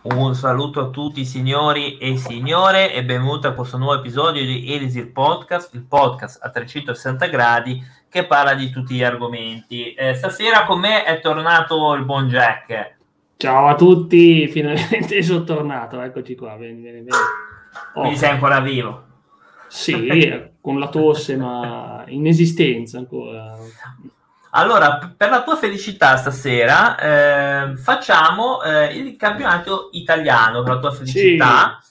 Un saluto a tutti signori e signore e benvenuti a questo nuovo episodio di Elisir Podcast, il podcast a 360 gradi che parla di tutti gli argomenti. Eh, stasera con me è tornato il buon Jack. Ciao a tutti, finalmente sono tornato, eccoci qua. Bene, bene, bene. Oh. Quindi sei ancora vivo? Sì, con la tosse, ma in esistenza ancora. Allora, per la tua felicità stasera eh, facciamo eh, il campionato italiano, per la tua felicità. Sì.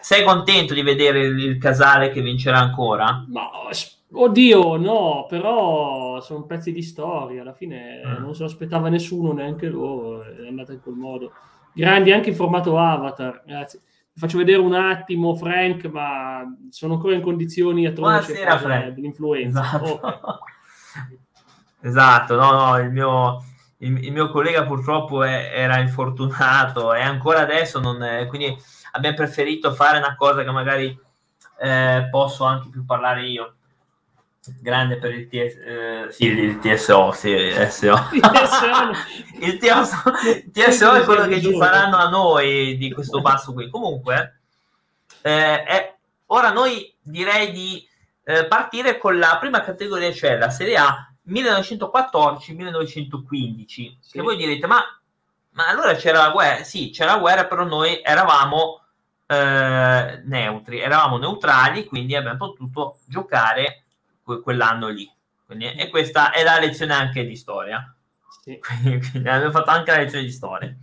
Sei contento di vedere il Casale che vincerà ancora? No, oddio, no, però sono pezzi di storia, alla fine mm. non se lo aspettava nessuno, neanche loro, è andata in quel modo. Grandi anche in formato avatar, grazie. Vi faccio vedere un attimo Frank, ma sono ancora in condizioni atroci Buonasera, Frank. dell'influenza. Esatto. Oh. Esatto, no, no, il mio, il, il mio collega purtroppo è, era infortunato e ancora adesso non è, quindi abbiamo preferito fare una cosa che magari eh, posso anche più parlare io. Grande per il, TS, eh, sì, il TSO, sì, il SO. il TSO, il TSO è quello che ci faranno a noi di questo basso qui. Comunque, eh, è, ora noi direi di eh, partire con la prima categoria, cioè la Serie A 1914-1915. Sì. Che voi direte, ma, ma, allora c'era la guerra? Sì, c'era la guerra, però noi eravamo eh, neutri, eravamo neutrali, quindi abbiamo potuto giocare que- quell'anno lì. Quindi, e questa è la lezione anche di storia. Sì. Quindi, quindi abbiamo fatto anche la lezione di storia.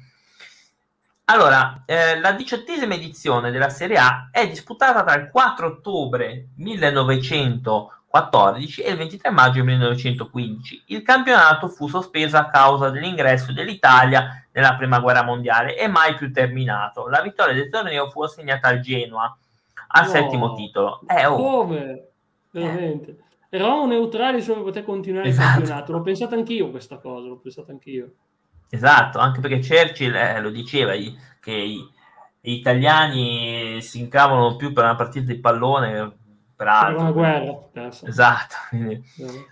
Allora, eh, la diciottesima edizione della Serie A è disputata tra il 4 ottobre 1900 14 e il 23 maggio 1915. Il campionato fu sospeso a causa dell'ingresso dell'Italia nella Prima Guerra Mondiale e mai più terminato. La vittoria del torneo fu assegnata al Genoa al oh, settimo titolo. Eh, oh. Come? Veramente. Eh. Eravamo neutrali solo per poter continuare esatto. il campionato. L'ho pensato anch'io questa cosa, l'ho pensato anch'io. Esatto, anche perché Churchill eh, lo diceva che gli italiani si incavano più per una partita di pallone peraltro. Una guerra. Esatto. Quindi.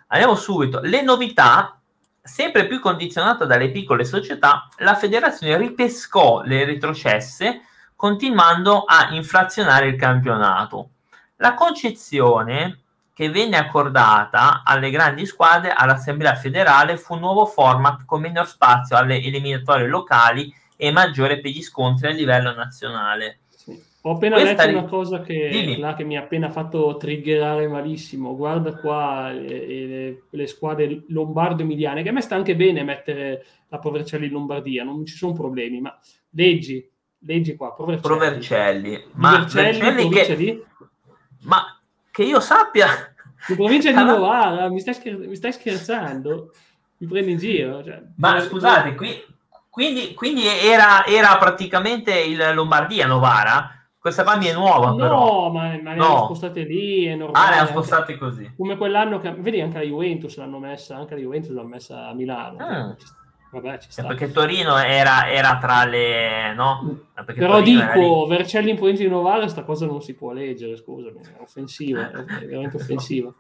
Andiamo subito. Le novità, sempre più condizionata dalle piccole società, la federazione ripescò le retrocesse continuando a inflazionare il campionato. La concezione che venne accordata alle grandi squadre all'Assemblea federale fu un nuovo format con minor spazio alle eliminatorie locali e maggiore per gli scontri a livello nazionale. Ho appena Questa letto una cosa che, là, che, mi ha appena fatto triggerare malissimo. Guarda qua le, le, le squadre lombardo-emiliane, che a me sta anche bene mettere la Provercelli in Lombardia, non ci sono problemi, ma leggi, leggi qua, Provercelli. Provercelli. Ma Vercelli che... Di? Ma che io sappia... In provincia di Novara, mi stai, scher- mi stai scherzando? Mi prendi in giro? Cioè, ma per... scusate, qui, quindi, quindi era, era, praticamente il Lombardia Novara? Questa qua mi è nuova, no, però. ma, ma le hanno spostate lì, è normale. Ah, le hanno spostate anche, così. Come quell'anno che... Vedi, anche la Juventus l'hanno messa, anche la Juventus l'hanno messa a Milano. Ah. Vabbè, ci sta. Perché Torino era, era tra le... no? Perché però Torino dico, Vercelli in provincia di Novara, questa cosa non si può leggere, scusami, è offensiva, è veramente offensiva.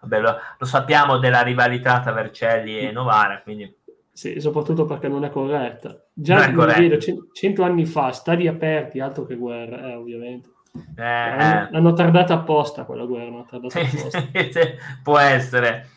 Vabbè, lo, lo sappiamo della rivalità tra Vercelli e Novara, quindi sì, soprattutto perché non è corretta. Già è corretta. cento anni fa, stadi aperti, altro che guerra, eh, ovviamente. Eh, hanno, eh. hanno tardato apposta quella guerra. Può essere.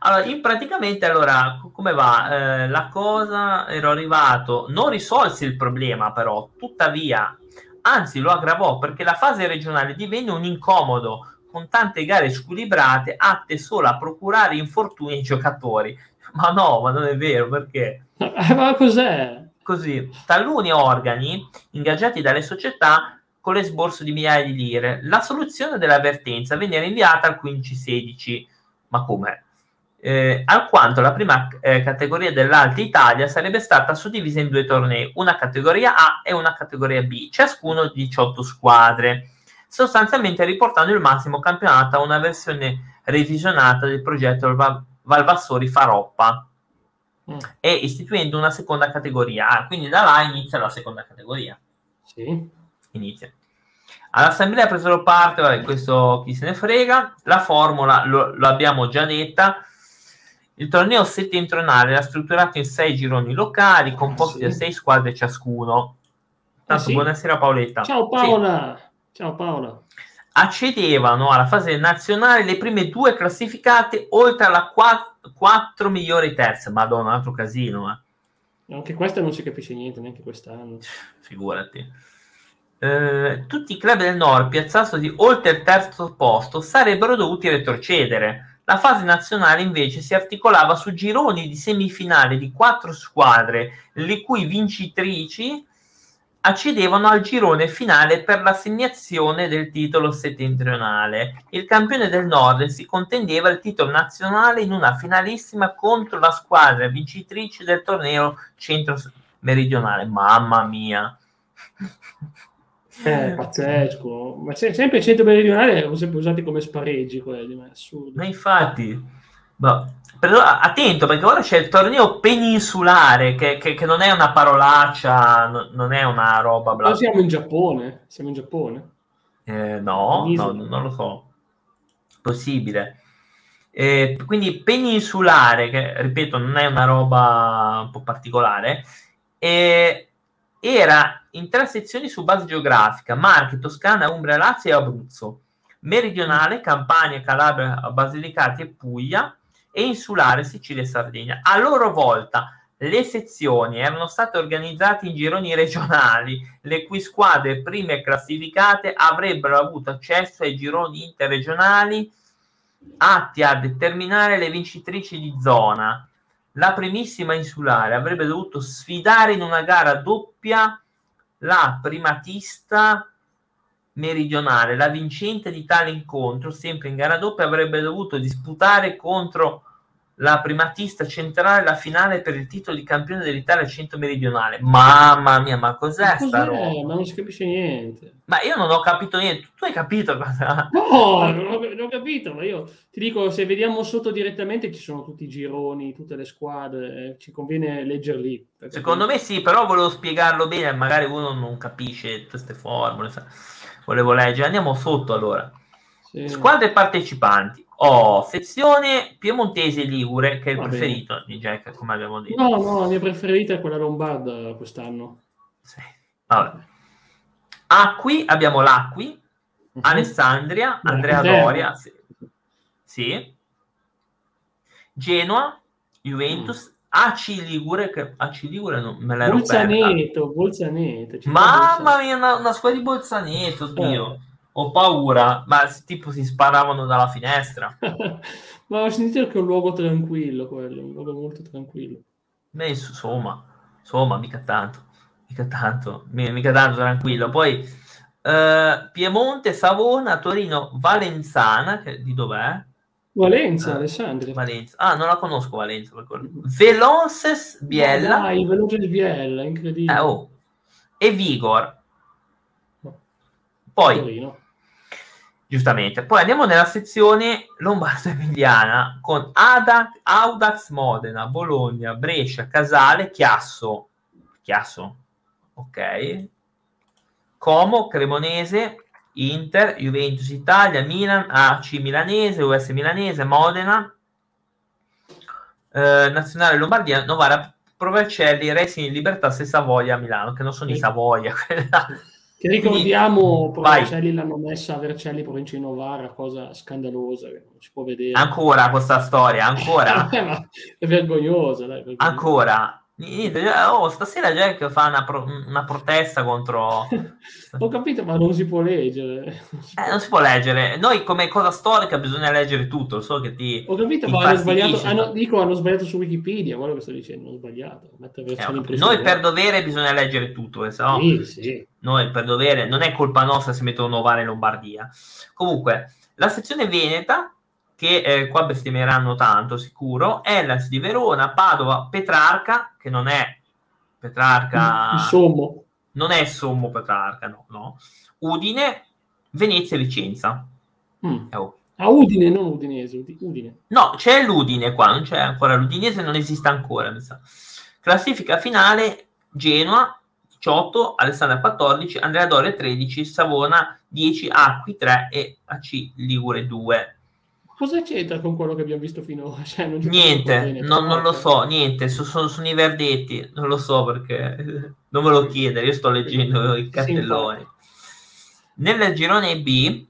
Allora, in praticamente, allora, come va? Eh, la cosa, ero arrivato, non risolse il problema però, tuttavia, anzi lo aggravò perché la fase regionale divenne un incomodo con tante gare squilibrate atte solo a procurare infortuni ai giocatori ma no, ma non è vero, perché? Eh, ma cos'è? Così, taluni organi ingaggiati dalle società con l'esborso di migliaia di lire. La soluzione dell'avvertenza venne rinviata al 15-16. Ma come? Eh, alquanto la prima eh, categoria dell'Alta Italia sarebbe stata suddivisa in due tornei, una categoria A e una categoria B, ciascuno di 18 squadre, sostanzialmente riportando il massimo campionato a una versione revisionata del progetto Valvassori Faroppa mm. e istituendo una seconda categoria. Ah, quindi da là inizia la seconda categoria. Sì. Inizia. All'assemblea presero parte, vabbè, questo chi se ne frega, la formula lo, lo abbiamo già detta. Il torneo settentrionale era strutturato in sei gironi locali composti sì. da sei squadre ciascuno. Tanto sì? buonasera Paoletta. Ciao Sì. Paola. Ciao Paola. Accedevano alla fase nazionale le prime due classificate oltre alla 4 migliori terze. Madonna, un altro casino, eh. Anche questa non si capisce niente, neanche quest'anno. figurati. Eh, tutti i club del nord piazzati oltre il terzo posto sarebbero dovuti retrocedere. La fase nazionale invece si articolava su gironi di semifinale di quattro squadre, le cui vincitrici accedevano al girone finale per l'assegnazione del titolo settentrionale. Il campione del nord si contendeva il titolo nazionale in una finalissima contro la squadra vincitrice del torneo centro meridionale. Mamma mia! Eh, pazzesco. Ma se- sempre il centro meridionale erano sempre usati come spareggi quelli, ma è assurdo. Ma infatti, boh, però attento perché ora c'è il torneo peninsulare che, che- che non è una parolaccia, no- non è una roba bla. Ma siamo in Giappone? Siamo in Giappone? Eh, no, no, non lo so. Possibile. Eh, quindi peninsulare, che ripeto, non è una roba un po' particolare, eh, era in tre sezioni su base geografica: Marche, Toscana, Umbria, Lazio e Abruzzo. Meridionale, Campania, Calabria, Basilicati e Puglia e insulare Sicilia e Sardegna. A loro volta le sezioni erano state organizzate in gironi regionali, le cui squadre prime classificate avrebbero avuto accesso ai gironi interregionali atti a determinare le vincitrici di zona. La primissima insulare avrebbe dovuto sfidare in una gara doppia la primatista meridionale. La vincente di tale incontro, sempre in gara doppia, avrebbe dovuto disputare contro la primatista centrale la finale per il titolo di campione dell'Italia centro meridionale. Mamma mia, ma cos'è Ma sta roba? Ma non si capisce niente. Ma io non ho capito niente. Tu hai capito cosa? No, non ho, non ho capito, ma io ti dico, se vediamo sotto direttamente ci sono tutti i gironi, tutte le squadre, eh, ci conviene leggerli. Secondo me sì, però volevo spiegarlo bene, magari uno non capisce queste formule. sa. Volevo leggere. Andiamo sotto allora. Sì. Squadre partecipanti. Oh, sezione piemontese ligure, che è il Va bene. preferito di Jack, come abbiamo detto. No, no, la mia preferita è quella lombarda quest'anno. Sì. Vabbè. Acqui, abbiamo l'Acqui, Alessandria, Ma Andrea. Doria, sì. Sì. Genoa, Juventus, AC Ligure, che AC Ligure non me l'ero. Bolzaneto, Bolzaneto. ci sta Mamma mia, una, una squadra di Bolzaneto, oddio. Ho paura, ma tipo si sparavano dalla finestra. Bolzaneto. Ma ho sentito che è un luogo tranquillo quello, un luogo molto tranquillo. Beh, insomma, insomma, mica tanto, mica tanto, mi- mica tanto tranquillo. Poi eh, Piemonte, Savona, Torino, Valenzana, che di dov'è? Valenza, Eh, Alessandria. Valenza. Ah, non la conosco Valenza. Velonces, Biella, Dai, il veloce di Biella, incredibile. eh, oh, e Vigor. Poi, Torino. giustamente, poi andiamo nella sezione Lombardo-Emiliana con Adac, Audax, Modena, Bologna, Brescia, Casale, Chiasso. Chiasso, ok. Como, Cremonese, Inter, Juventus Italia, Milan, AC Milanese, US Milanese, Modena, eh, Nazionale Lombardia, Novara, Provercelli, Racing Libertà, e Savoia, Milano, che non sono i Sì. Savoia, quella. Che ricordiamo, Vai. Vercelli l'hanno messa a Vercelli provincia di Novara, cosa scandalosa che non si può vedere. Ancora questa storia, ancora, è vergognosa, dai, vergognosa. ancora. Niente, oh, stasera Jack fa una, pro- una protesta contro... Ho capito, ma non si può leggere. Eh, non si può leggere. Noi come cosa storica bisogna leggere tutto, so che ti... Ho capito, ti ma hanno sbagliato, hanno, no? dico, hanno sbagliato su Wikipedia, quello che sto dicendo, hanno sbagliato. Eh, Noi per dovere bisogna leggere tutto, eh, no Sì, sì. noi per dovere non è colpa nostra se mettono Novara in Lombardia. Comunque, la sezione Veneta, che eh, qua bestemmieranno tanto sicuro, Hellas di Verona, Padova, Petrarca, che non è Petrarca... Sommo. non è Sommo Petrarca, no, no. Udine, Venezia e Vicenza. Mm. Eh, oh. A Udine, non Udinese, Udi- Udine. No, c'è l'Udine qua, non c'è ancora l'Udinese, non esiste ancora. mi sa. Classifica finale, Genoa 18, Alessandria 14, Andrea Doria 13, Savona 10, Acqui 3 e AC Ligure 2. Cosa c'entra con quello che abbiamo visto finora? Cioè, non niente, non, non, lo so, niente, sono, sono, i verdetti, non lo so perché non me lo chiedere, io sto leggendo i cartelloni. Nel girone B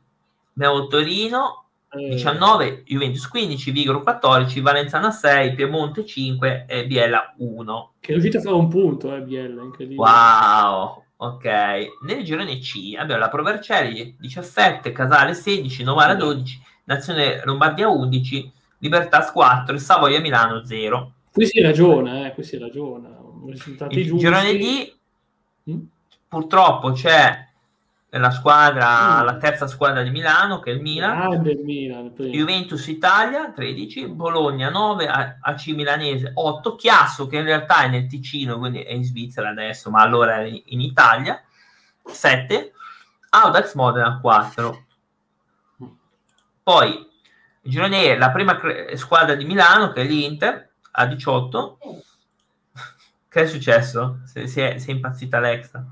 abbiamo Torino 19, eh. Juventus 15, Vigoro 14, Valenzana 6, Piemonte 5 e Biella 1. Che è riuscito a fare un punto, eh, Biella, incredibile. Wow, ok. Nel girone C abbiamo la Provercelli 17, Casale 16, Novara 12, Nazione Lombardia 11, Libertas 4 e Savoia Milano 0. Qui si ragiona, eh, qui si ragiona. Risultati Il giusti. girone D mm? purtroppo c'è la squadra, mm. la terza squadra di Milano che è il Milan, ah, Milan Juventus Italia 13, Bologna 9, AC Milanese 8, Chiasso che in realtà è nel Ticino, quindi è in Svizzera adesso, ma allora è in Italia 7, Audax Modena 4. Poi girone la prima cre- squadra di Milano che è l'Inter a 18. Che è successo? Si, si, è, si è impazzita l'extra.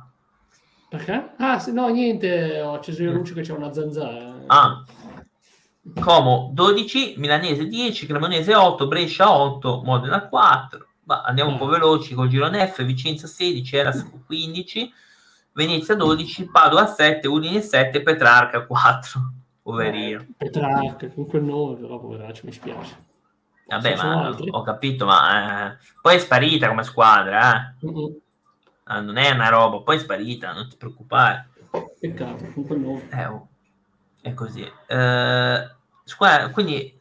Perché? Ah, se, no, niente, ho acceso le luci che c'è una zanzara. Ah. Como 12, Milanese 10, Cremonese 8, Brescia 8, Modena 4. Ma andiamo un po' veloci col girone F, Vicenza 16, Eras 15, Venezia 12, Padova 7, Udine 7, Petrarca 4. Poverino. Eh, Petrarca, con quel nome, però poveraccio, mi spiace. Vabbè, ma ho capito, ma eh, poi è sparita come squadra, eh. Mm-hmm ah, non è una roba, poi è sparita, non ti preoccupare. Peccato, con quel nome. Eh, oh. È così. Eh, squadra, quindi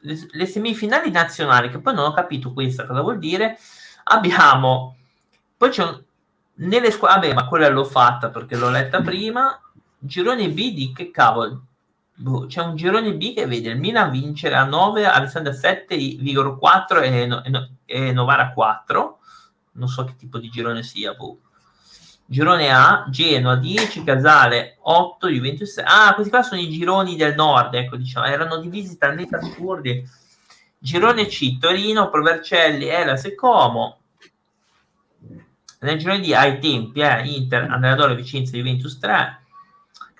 le, le, semifinali nazionali, che poi non ho capito questa cosa vuol dire, abbiamo, poi c'è un, nelle squadre, vabbè, ma quella l'ho fatta perché l'ho letta prima, girone B di che cavolo, boh, c'è un girone B che vede il Milan vincere a 9, Alessandria 7, Vigoro 4 e, e, e Novara 4 non so che tipo di girone sia. Boh. Girone A, Genoa 10, Casale 8, Juventus 6. Ah, questi qua sono i gironi del nord, ecco, diciamo, erano divisi talmente assurdi. Girone C, Torino, Provercelli, Elas e Como. Nel girone D ai tempi, eh, Inter, Andrea Vicenza, Juventus 3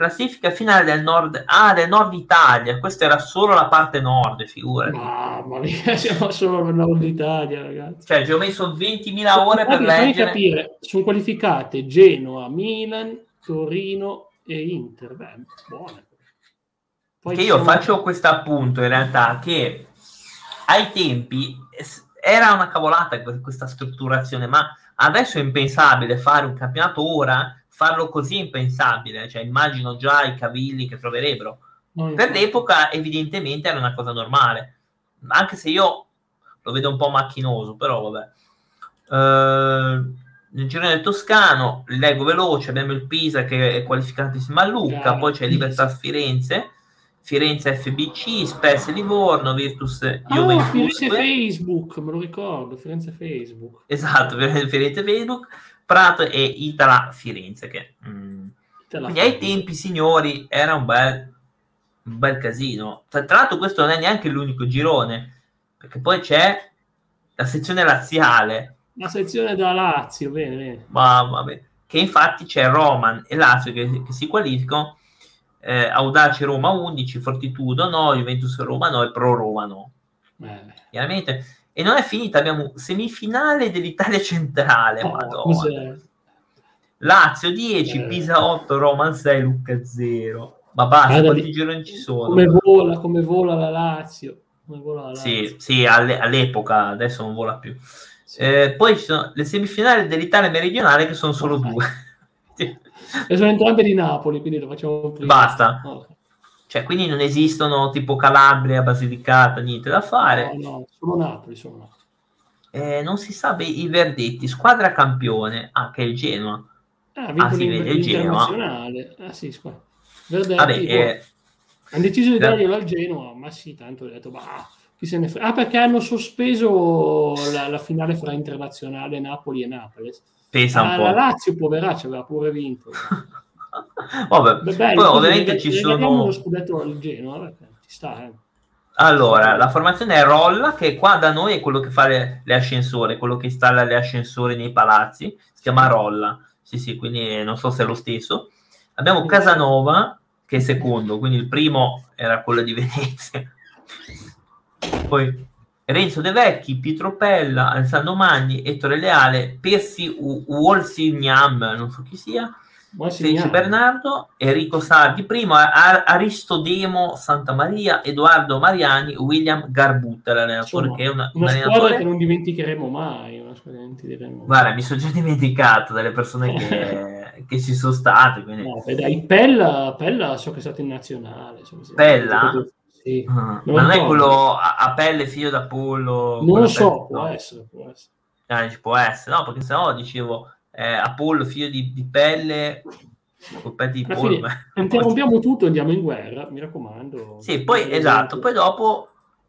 classifica finale del nord, ah, del nord Italia. Questa era solo la parte nord, figurati. Mamma mia, siamo solo nel nord Italia, ragazzi. Cioè, ci ho messo 20.000 ore per leggere. capire, sono qualificate Genoa, Milan, Torino e Inter. Beh, buone. Poi che io siamo... faccio questo appunto in realtà che ai tempi era una cavolata questa strutturazione, ma adesso è impensabile fare un campionato ora farlo così è impensabile, cioè immagino già i cavilli che troverebbero. No, per l'epoca evidentemente era una cosa normale, anche se io lo vedo un po' macchinoso, però vabbè. Uh, nel girone del Toscano, leggo veloce, abbiamo il Pisa che è qualificatissimo a Lucca, poi c'è Libertà Firenze, Firenze FBC, Spes Livorno, Virtus Juventus. Ah, Firenze Facebook, me lo ricordo, Firenze Facebook. Esatto, Firenze Facebook. Prato e Itala Firenze. Che, mm, quindi ai tempi, signori, era un bel, un bel casino. Tra, tra l'altro, questo non è neanche l'unico girone, perché poi c'è la sezione laziale. La sezione da Lazio, bene, bene. Mamma mia. Che infatti c'è Roman e Lazio che, che si qualificano. Eh, Audace Roma 11, Fortitudo no, Juventus Roma no e Pro Roma no. Eh. Chiaramente e non è finita, abbiamo semifinale dell'Italia centrale. Oh, Lazio 10, eh. Pisa 8, Roma 6, Lucca 0. Ma basta, ah, quanti gironi ci sono? Come vola, come vola la Lazio. Vola la Lazio. Sì, sì alle, all'epoca, adesso non vola più. Sì. Eh, poi ci sono le semifinali dell'Italia meridionale che sono solo oh, due. e sono entrambe di Napoli, quindi lo facciamo prima. Basta. Oh, cioè, quindi non esistono tipo Calabria, Basilicata, niente da fare. No, no, solo Napoli, solo Napoli. Eh, non si sa beh, i verdetti, squadra campione, ah, che è il Genoa. Ah, ah si vede il Genoa. Ah, sì, squadra. Verdetti, Vabbè, eh... hanno deciso di darglielo al Genoa, ma sì, tanto ho detto, bah, chi se ne frega. Ah, perché hanno sospeso la, la finale fra internazionale Napoli e Napoli. Pesa un ah, po'. La Lazio, poveraccia, aveva pure vinto. Vabbè, bello, poi ovviamente ci sono... lo scudetto al Genoa, ci sta, eh. Allora, la formazione è Rolla, che qua da noi è quello che fa le, le ascensori, quello che installa le ascensori nei palazzi, si chiama Rolla. Sì, sì, quindi non so se è lo stesso. Abbiamo Casanova, che è secondo, quindi il primo era quello di Venezia. Poi Renzo De Vecchi, Pietro Pella, Alessandro Magni, Ettore Leale, Persi Wolsignam, non so chi sia, Felice Bernardo, Enrico Sardi, primo Aristodemo Santa Maria, Edoardo Mariani, William Garbutta, l'allenatore Insomma, che è una, una un squadra allenatore... che non dimenticheremo mai. Una squadra che non dimenticheremo Guarda, mi sono già dimenticato delle persone che, che ci sono state. Quindi... No, beh, dai, Pella, Pella so che è stato in nazionale. So Pella? Sì. Uh, ma non è quello a, a, pelle figlio d'Apollo? Non lo so, pelle... può no. essere, può essere. Ah, può essere, no, perché sennò dicevo eh, Apollo figlio di, di pelle di fine, interrompiamo tutto andiamo in guerra, mi raccomando. Sì, poi esatto, poi dopo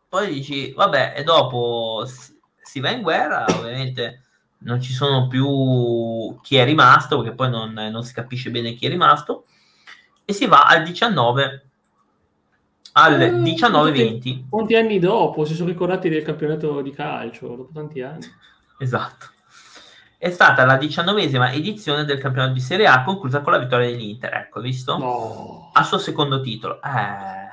poi dici, vabbè, e dopo si, si va in guerra, ovviamente non ci sono più chi è rimasto, perché poi non, non si capisce bene chi è rimasto, e si va al 19 al Eh, 19-20. Quanti anni dopo si sono ricordati del campionato di calcio? Dopo tanti anni. Esatto. È stata la diciannovesima edizione del campionato di Serie A conclusa con la vittoria dell'Inter. Ecco, visto? No. Al suo secondo titolo. Eh.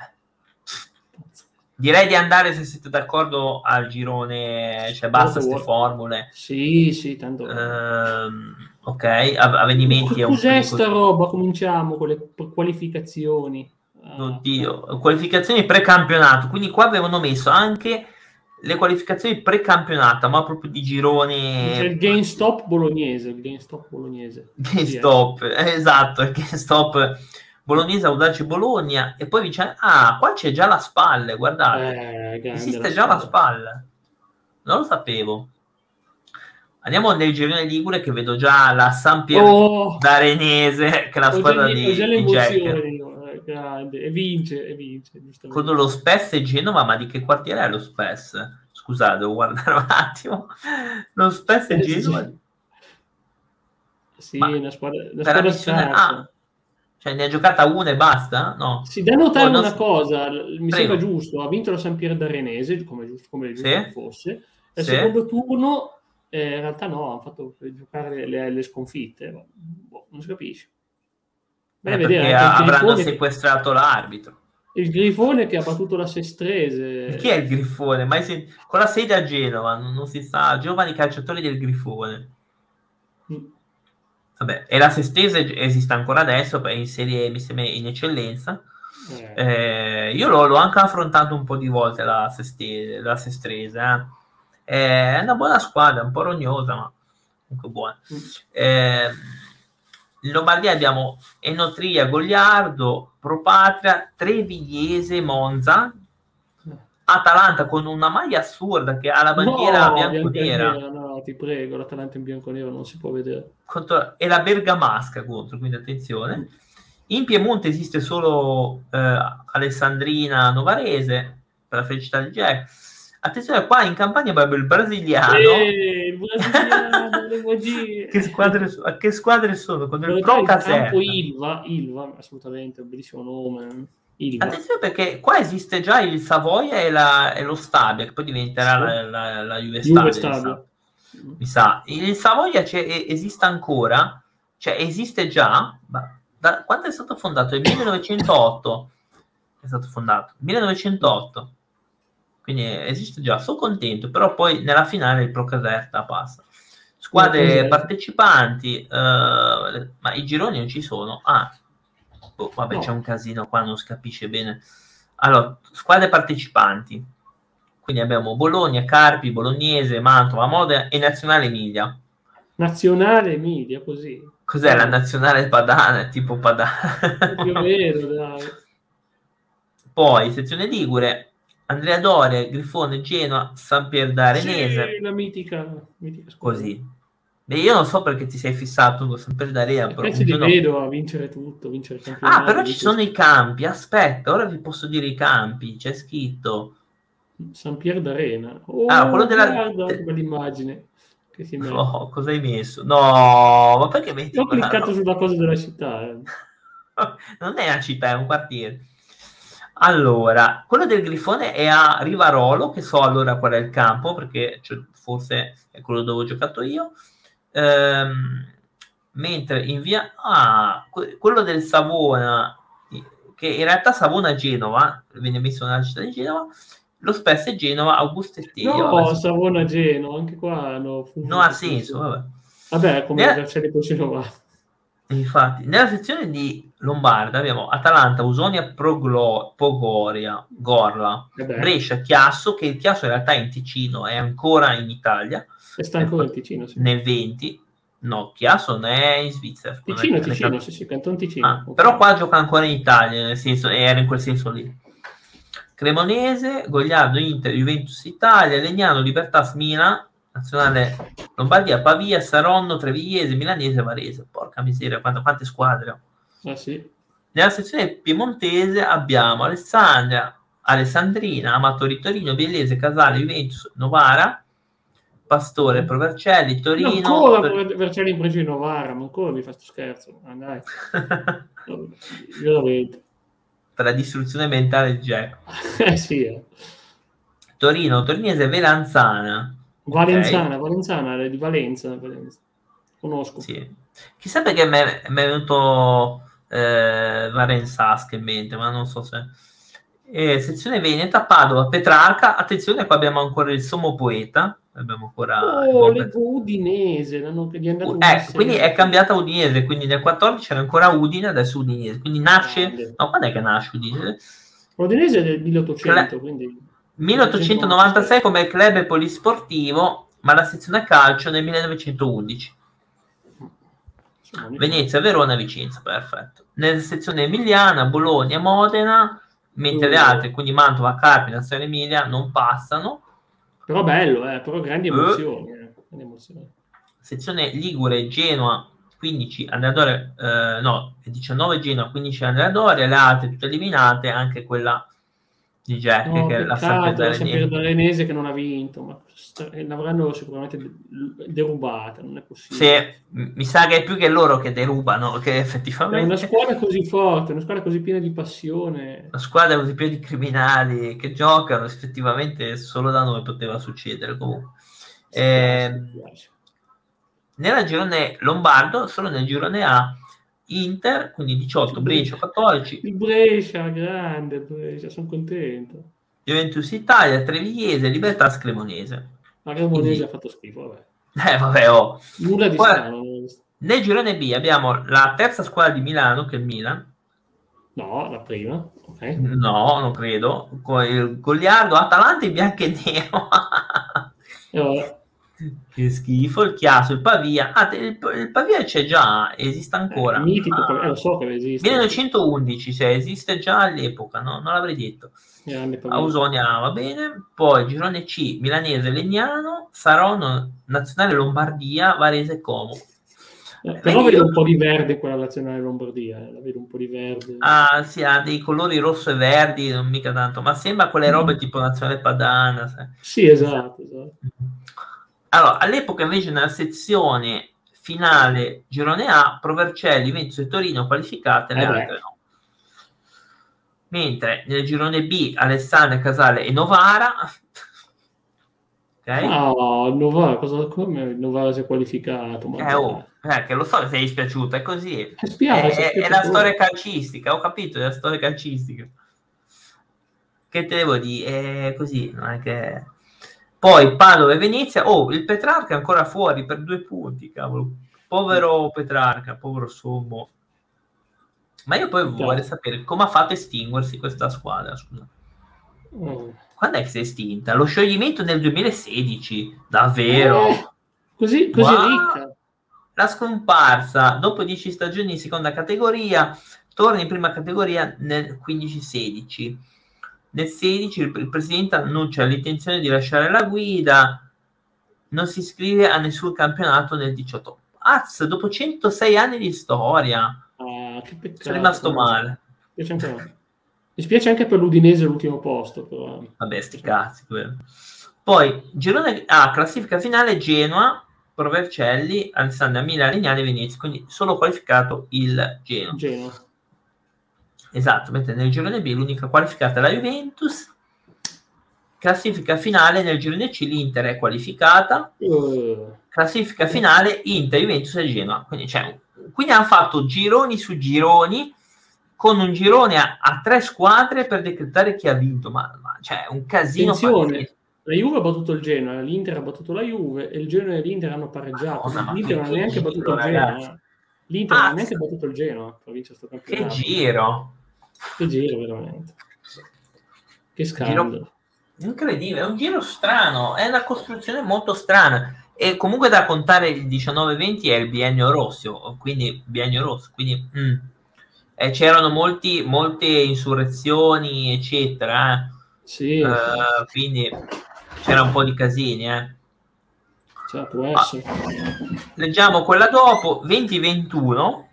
Direi di andare, se siete d'accordo, al girone, cioè basta queste formule. Sì, sì, tanto. Ehm, ok, av- avvenimenti. Cos'è sta roba? Cominciamo con le qualificazioni. Ah, Oddio, qualificazioni pre-campionato. Quindi qua avevano messo anche le qualificazioni pre-campionato, ma proprio di girone. C'è il GameStop bolognese. Il GameStop bolognese. GameStop, eh, esatto, il GameStop bolognese Audace Bologna. E poi dice: Ah, qua c'è già la spalle, guardate. Eh, Esiste la già la squadra. spalla. Non lo sapevo. Andiamo nel girone Ligure che vedo già la San Pier Oh, d'Arenese, che è la già, squadra di, di Jack. Grande. E vince, e vince. giustamente. Con lo Spess e Genova, ma di che quartiere è lo Spess? Scusate, devo guardare un attimo. Lo Spess e Eh, Genova. sì. Ma una squadra, una Per squadra scarsa. A. Cioè, ne ha giocata una e basta? No. Si da notare Oh, non una cosa, mi Prego. sembra giusto, ha vinto la San Pier d'Arenese, come, giusto, come giusto Sì. fosse. Nel Sì. secondo turno, eh, in realtà no, hanno fatto giocare le, le- sconfitte, boh, non si capisce. Beh, Eh, vedere avranno grifone, sequestrato l'arbitro. il grifone che ha battuto la Sestrese. Chi è il Grifone? Mai sen- Con la sede a Genova, non, non si sa. Giovani calciatori del Grifone. Mm. Vabbè, e la Sestese esiste ancora adesso, in serie, mi sembra, in eccellenza. Eh, Eh, io l'ho, l'ho anche affrontato un po' di volte la, Seste- la Sestrese. eh. È una buona squadra, un po' rognosa, ma comunque buona. Mm. In Lombardia abbiamo Enotria, Gogliardo, Propatria, Trevigliese, Monza, Atalanta con una maglia assurda che ha la bandiera no, bianco-nera bianco-nera, no, ti prego, l'Atalanta in bianco-nero non si può vedere. contro- e la Bergamasca contro, quindi attenzione. In Piemonte esiste solo eh, Alessandrina Novarese per la felicità di Jack. Attenzione, qua in campagna abbiamo il brasiliano. Eh, il brasiliano. Che squadre, che squadre sono? Con il Pro Caserta. Ilva, Ilva, assolutamente, un bellissimo nome. Ilva. Attenzione perché qua esiste già il Savoia e, la- e lo Stabia, che poi diventerà Sì. la, la, la Juve Stabia, mi Stabia. sa. Mi sa. Il Savoia esiste ancora, cioè esiste già, ma da quando è stato fondato? Nel 1908 è stato fondato, 1908. Quindi esiste già, sono contento, però poi nella finale il Pro Caserta passa. Squadre partecipanti, eh, ma i gironi non ci sono. Ah, boh, vabbè, No. c'è un casino qua, non si capisce bene. Allora, squadre partecipanti. Quindi abbiamo Bologna, Carpi, Bolognese, Mantova, Modena e Nazionale Emilia. Nazionale Emilia, così. Cos'è la nazionale padana? Tipo padana. Più o meno, dai. Poi, sezione Ligure, Andrea Doria, Grifone, Genoa, San Pier d'Arenese. Sì, la mitica, mitica. Così. Beh, io non so perché ti sei fissato con San Pier d'Arena. però li giorno- vedo a vincere tutto, vincere. Ah, però ci sono i campi. Aspetta, ora vi posso dire i campi. C'è scritto. San Pier d'Arena. Oh, Ah, quello della- guarda che bell'immagine che si mette. Oh, cosa hai messo? No, ma perché metti Ho cliccato roba? sulla cosa della città. eh. non è una città, è un quartiere. Allora, quello del Grifone è a Rivarolo, che so allora qual è il campo, perché cioè, forse è quello dove ho giocato io. Ehm, mentre in via... Ah, que- quello del Savona, che in realtà Savona-Genova, viene messo nella città di Genova, lo Spes e Genova, Augusto e Teio. No, Savona Genova, anche qua no, non ha senso. Vabbè, vabbè come Nella- Vercelli poi Genova. Infatti, nella sezione di Lombarda abbiamo Atalanta, Usonia, Proglo- Pogoria, Gorla, Vabbè, Brescia, Chiasso, che il Chiasso in realtà è in Ticino, è ancora in Italia, e sta ancora il Ticino. Sì. nel 20. No, Chiasso non è in Svizzera. è- Ticino, è- Ticino, sì, sì, Canton Ticino. Ah, Ok. però qua gioca ancora in Italia, nel senso, era in quel senso lì. Cremonese, Gogliardo, Inter, Juventus Italia, Legnano, Libertas, Mina, Nazionale Lombardia, Pavia, Saronno, Trevigliese, Milanese, Varese. Porca miseria, quante, quante squadre. Ah, sì. Nella sezione piemontese abbiamo Alessandria, Alessandrina, Amatori Torino, Biellese, Casale, Juventus, Novara, Pastore, Provercelli, No, Torino. ancora Tor- per Vercelli in pregio di Novara, ma ancora mi fa sto scherzo. Ah, dai. Veramente. per la distruzione mentale di Jack. Eh sì, eh. Torino, Torinese, Velanzana. Valenzana, Valenzana, è di Valenza, Valenza. Conosco. Sì. Chissà perché mi è venuto eh, Varensasca in mente, ma non so se... Eh, sezione Veneta, Padova, Petrarca. Attenzione, qua abbiamo ancora il Sommo Poeta. Abbiamo ancora... Oh, leggo Udinese, l'hanno- mese. quindi è cambiata Udinese, quindi nel 14 era ancora Udine, adesso Udinese. Quindi nasce... No, quando è che nasce Udinese? L'Udinese è del 1800, quindi 1896 come club polisportivo, ma la sezione calcio nel 1911. Venezia, Verona, Vicenza, perfetto. Nella sezione emiliana, Bologna, Modena, mentre le Mm. altre, quindi Mantova, Carpi, Nazione Emilia, non passano. Però bello, eh, però grandi emozioni. eh, grandi emozioni. Sezione Ligure, Genoa, 15 allenatore, eh, no, 19 Genoa, 15 allenatore, le altre tutte eliminate, anche quella di Jack, No, che è la peccato, Sampdoria che non ha vinto, ma l'avranno sicuramente de- derubata, non è possibile. Sì, mi sa che è più che loro che derubano, che È effettivamente... una squadra così forte, una squadra così piena di passione. una squadra così piena di criminali che giocano, effettivamente solo da noi poteva succedere comunque. Piace. nella girone lombardo, solo nel girone A, Inter, quindi 18, Brescia 14, Il Brescia, grande Brescia, sono contento. Juventus Italia, Trevigliese, Libertà Cremonese. La Cremonese Quindi- ha fatto schifo, vabbè. Eh vabbè, oh. Nulla di Poi- strano. Nel girone B abbiamo la terza squadra di Milano, che è il Milan. No, la prima, ok. No, non credo. Con il Goliardo, Atalanta in bianco e nero. E ora, che schifo, il Chiasso, il Pavia. Ah, il, il Pavia c'è già, esiste ancora. eh, mitico, Ah. eh, lo so che esiste. 1911, cioè esiste già all'epoca, no? non l'avrei detto. Pavia. Ausonia va bene, poi girone C, Milanese, Legnano, Saronno, Nazionale Lombardia, Varese Como. Eh, però vedo io- un po' di verde quella nazionale Lombardia, eh, la vedo un po' di verde. Ah, sì, ha dei colori rosso e verdi, non mica tanto, ma sembra quelle robe tipo Nazionale Padana. sai. Sì, esatto, esatto. Allora, all'epoca invece nella sezione finale girone A, Provercelli, Juventus e Torino qualificate, le Eh altre no. Mentre nel girone B, Alessandria, Casale e Novara. ok? Ah, Novara, cosa, come Novara si è qualificato? Eh, oh, eh, che lo so che sei dispiaciuto, è così. È, spiace, è- è la storia calcistica, ho capito, è la storia calcistica. Che te devo dire? È così, non è che... Poi Padova e Venezia. Oh, il Petrarca è ancora fuori per due punti, cavolo. Povero Petrarca, povero Sommo. Ma io poi vorrei sapere come ha fatto a estinguersi questa squadra, scusa. Oh. Quando è che si è estinta? Lo scioglimento nel 2016, davvero? Eh, così così Wow. ricca. La scomparsa dopo 10 stagioni in seconda categoria, torna in prima categoria nel 15-16. Nel 16 il, il presidente annuncia l'intenzione di lasciare la guida, non si iscrive a nessun campionato nel 18. Az, dopo 106 anni di storia, Ah, che peccato. sono rimasto male. Mi spiace anche, a me. Mi spiace anche per l'Udinese l'ultimo posto, però. Vabbè, sti cazzi. quello. Poi, girone A, classifica finale, Genoa, Provercelli, Alessandria, Milan, Legnani, Venezia, quindi solo qualificato il Genoa. Genoa. Esatto, mentre nel girone B l'unica qualificata è la Juventus. Classifica finale nel girone C l'Inter è qualificata. Eh, Classifica finale Inter, Juventus e Genoa. Quindi, cioè, quindi hanno fatto gironi su gironi con un girone a, a tre squadre per decretare chi ha vinto. Ma, ma cioè un casino la Juve ha battuto il Genoa, l'Inter ha battuto la Juve e il Genoa e l'Inter hanno pareggiato. Madonna, ma L'Inter non ha che neanche battuto il. Genoa. L'Inter non Ah, ha neanche battuto il Genoa per vincere questo Che giro! Che giro, veramente. Che scandalo. Incredibile, è un giro strano, è una costruzione molto strana. E comunque da contare il 19-20 è il biennio rosso, quindi biennio rosso, quindi mm. E c'erano molti, molte insurrezioni, eccetera. eh. Sì, Eh, quindi c'era un po' di casini, eh. cioè, può Ah. Leggiamo quella dopo, 2021.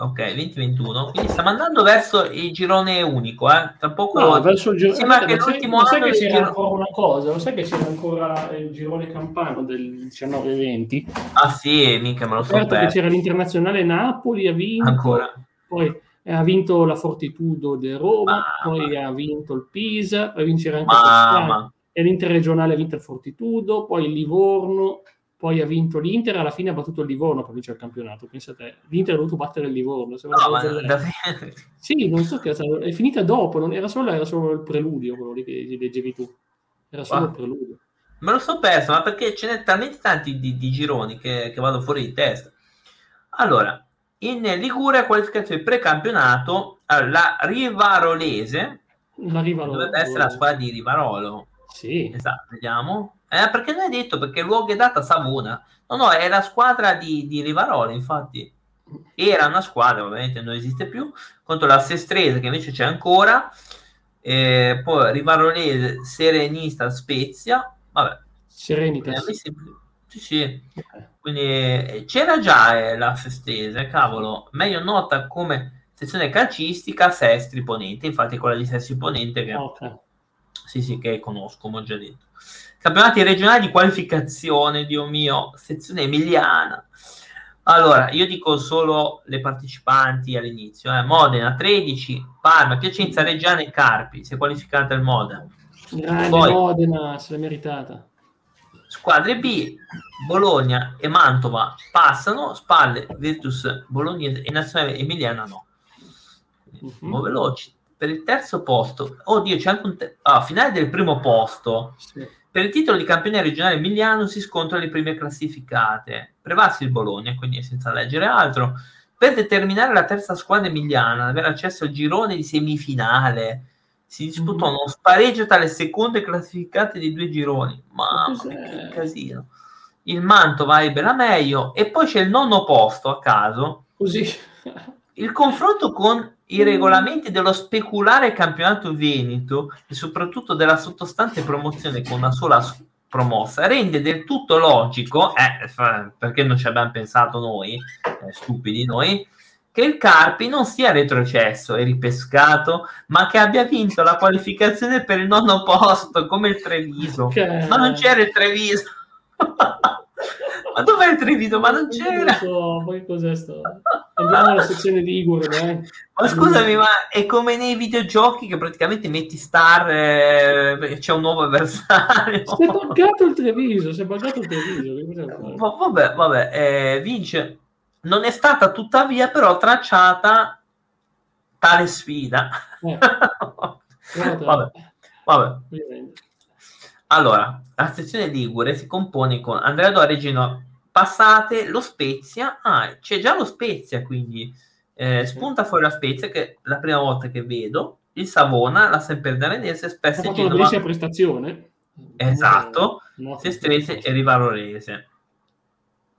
Ok, 2021. Quindi stiamo andando verso il girone unico, eh. Tra poco No, verso il girone. Sembra che sai- l'ultimo ma sai anno che c'era giro- ancora una cosa, lo sai che c'era ancora il girone campano del 19-20? Ah sì, mica me lo so Certo che perso. c'era l'internazionale Napoli, ha vinto, Ancora. poi ha vinto la Fortitudo de Roma, Mamma. poi ha vinto il Pisa, poi vincerà anche Mamma. e l'interregionale ha vinto il Fortitudo, poi il Livorno, poi ha vinto l'Inter, alla fine ha battuto il Livorno per vincere il campionato, pensate, l'Inter ha dovuto battere il Livorno, No, davvero. Sì, non so che è finita dopo, non era solo, era solo il preludio quello lì che leggevi tu, era solo Ah. il preludio. Me lo so perso, ma perché ce n'è talmente tanti di, di gironi che, che vado fuori di testa. Allora, in Liguria qualificazione precampionato, allora, la Rivarolese La Rivarolo. dovrebbe essere la squadra di Rivarolo. Sì, Esatto, vediamo. Eh, perché non hai detto? Perché luogo è data Savona. No, no, è la squadra di, di Rivarolo, infatti. Era una squadra, ovviamente non esiste più, contro la Sestrese che invece c'è ancora. Eh, poi Rivarolese, Serenista, Spezia. Vabbè, Serenitas. eh, sembra- sì, sì. Ok. Quindi eh, c'era già eh, la Sestese, cavolo, meglio nota come sezione calcistica Sestri Ponente, infatti quella di Sestri Ponente che Ok. Sì, sì, che conosco, come ho già detto. Campionati regionali di qualificazione, Dio mio, sezione emiliana. Allora, io dico solo le partecipanti all'inizio. eh. Modena 13, Parma, Piacenza, Reggiana e Carpi. Si è qualificata il Modena. Grande Poi- Modena, se l'è meritata. Squadre B, Bologna e Mantova passano, Spalle, Virtus, Bolognese e Nazionale Emiliana no. Mhm. Siamo veloci. Per il terzo posto, oddio, c'è anche un te- ah, finale del primo posto. Sì. Per il titolo di campione regionale emiliano si scontrano le prime classificate. Prevalsi il Bologna, quindi senza leggere altro. Per determinare la terza squadra emiliana ad avere accesso al girone di semifinale si disputò Mhm. uno spareggio tra le seconde classificate dei due gironi. Mamma che casino. Il Mantova ebbe la meglio e poi c'è il nonno posto a caso. Così. Il confronto con i regolamenti dello speculare campionato veneto e soprattutto della sottostante promozione con una sola promossa rende del tutto logico, eh, perché non ci abbiamo pensato noi, eh, stupidi noi, che il Carpi non sia retrocesso e ripescato, ma che abbia vinto la qualificazione per il nono posto come il Treviso. Che- Ma non c'era il Treviso. ma dov'è il Treviso? Ma non c'era. Non so, poi cos'è sto? Andiamo alla sezione di Igor, dai. Ma scusami, ma è come nei videogiochi che praticamente metti star eh, c'è un nuovo avversario. Si è buggato il Treviso, si è buggato il Treviso. Va- vabbè, vabbè, eh, vince. Non è stata tuttavia però tracciata tale sfida. Eh, vabbè, vabbè. Allora, la sezione Ligure si compone con Andrea Doria, Genoa passate, lo Spezia. Ah, c'è già lo Spezia, quindi eh, spunta fuori la Spezia che è la prima volta che vedo. Il Savona, la Semperdarenese, spesso una Genova. bellissima prestazione. Esatto, No, Sestrese e Rivarolese.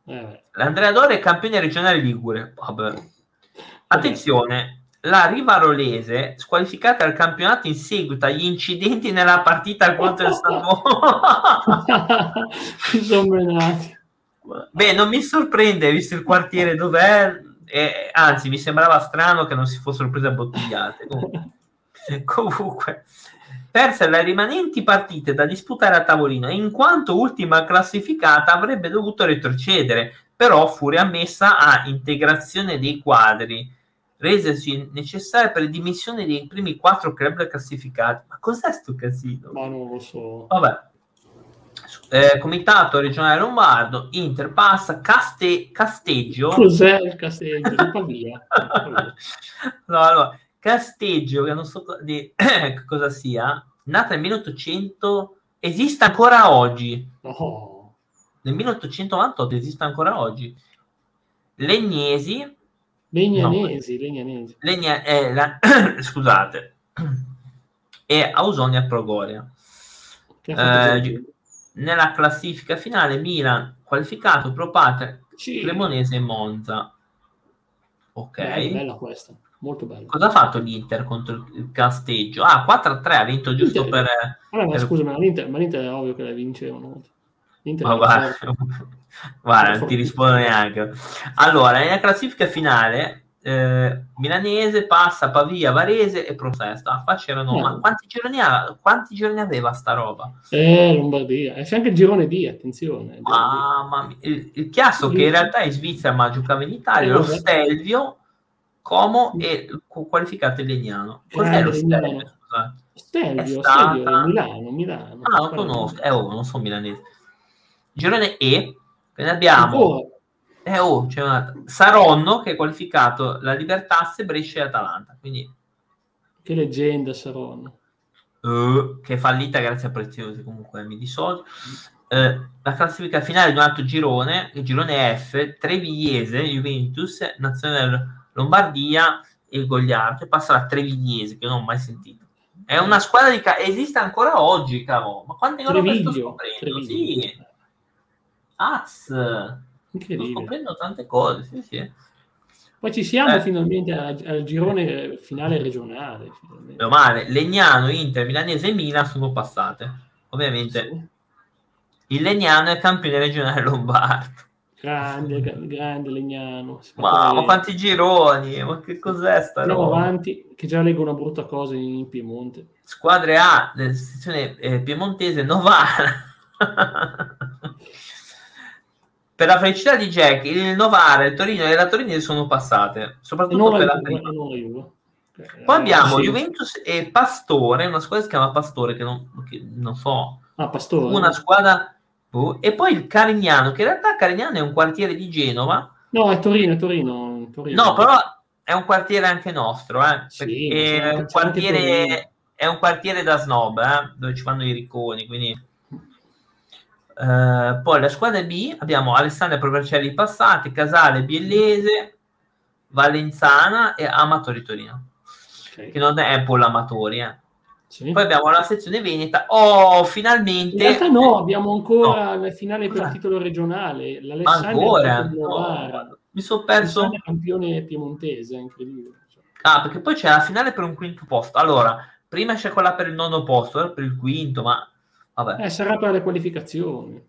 Eh, L'Andrea Doria è campione regionale Ligure. Vabbè. Attenzione, la Rivarolese squalificata dal campionato in seguito agli incidenti nella partita contro il Savona. si sono menati. Beh, non mi sorprende visto il quartiere dov'è, e, anzi mi sembrava strano che non si fossero prese bottigliate. Comunque, comunque perse le rimanenti partite da disputare a tavolino e in quanto ultima classificata avrebbe dovuto retrocedere, però fu riammessa a integrazione dei quadri, resesi necessarie per dimissione dei primi quattro club classificati. Ma cos'è sto casino? Ma non lo so. Vabbè. Eh, comitato regionale lombardo, Inter passa, Caste- Casteggio. Cos'è il Casteggio? Pavia. no, allora, Casteggio, che non so di- cosa sia, nata nel 1800, esiste ancora oggi. Oh. Nel 1898 esiste ancora oggi. Legnesi, Legnanesi, legnanesi. Legna, eh, la- scusate, e Ausonia Progoria. Eh. Nella classifica finale Milan qualificato Propate, Sì. Cremonese e Monza. Ok. Bella, bella questa, molto bella. Cosa ha fatto l'Inter contro il Casteggio? Ah, 4-3 ha vinto giusto L'Inter- per... Vabbè, ma per- scusa, ma l'Inter, ma l'Inter è ovvio che la vincevano. Ma guarda, guarda, non ti rispondo neanche. Allora, nella classifica finale, eh, Milanese passa Pavia, Varese e Prosesta. Qua c'erano, Eh. ma quanti gironi, ha- quanti gironi aveva sta roba? Eh, Lombardia. E c'è anche il girone D, attenzione. Mamma. Il, il Chiasso che in realtà è Svizzera ma giocava in Italia, Eh, lo. Stelvio, Como e qualificato il Legnano. Cos'è Grande lo Stelvio? Stelvio, Stelvio, Milano, Milano. Ah, lo conosco. Eh, oh, non so milanese. Girone E, ne abbiamo... Ancora. Eh, oh, c'è una... Saronno che ha qualificato la Libertasse, Brescia e Atalanta. Quindi, Che leggenda Saronno. eh, che è fallita grazie a Preziosi. Comunque, mi dissocio. Eh, la classifica finale di un altro girone, il girone F, Trevigliese, Juventus, Nazionale Lombardia e Gogliardo. E passa la Trevigliese, che non ho mai sentito. È una squadra di... Ca- esiste ancora oggi, cavolo. Ma quante robe sto scoprendo? Treviglio. Sì. Az. Sto Incredibile. scoprendo tante cose, sì, sì. Poi ci siamo Eh. finalmente al, al girone finale regionale. finalmente. Male, Legnano, Inter, Milanese e Milan sono passate. Ovviamente Sì. il Legnano è campione regionale lombardo. Grande, gra- grande Legnano. Ma, ma quanti gironi? Ma che cos'è sta Andiamo roba? avanti, che già leggo una brutta cosa in Piemonte. Squadre A della sezione eh, piemontese Novara. Per la felicità di Jack, il Novara, il Torino e la Torinese sono passate, soprattutto per la prima. Poi abbiamo sì. Juventus e Pastore, una squadra che si chiama Pastore, che non, che non so, Ah, Pastore. una squadra boh, e poi il Carignano che in realtà Carignano è un quartiere di Genova No, è Torino, è Torino. Torino. no però è un quartiere anche nostro eh, Sì, è, un Torino. quartiere, è un quartiere da snob eh, dove ci fanno i ricconi quindi Eh, poi la squadra B abbiamo Alessandria Provercelli Passati Casale Biellese Valenzana e Amatori Torino Ok, che non è Polo Amatori eh. sì. poi abbiamo la sezione Veneta oh In finalmente realtà no, abbiamo ancora la finale per il titolo regionale. L'Alessandria ancora il. No, mi sono perso L'Alessandria campione piemontese, incredibile. Ah, perché poi c'è la finale per un quinto posto. Allora, prima c'è quella per il nono posto, per il quinto, ma vabbè. Eh, sarà per le qualificazioni.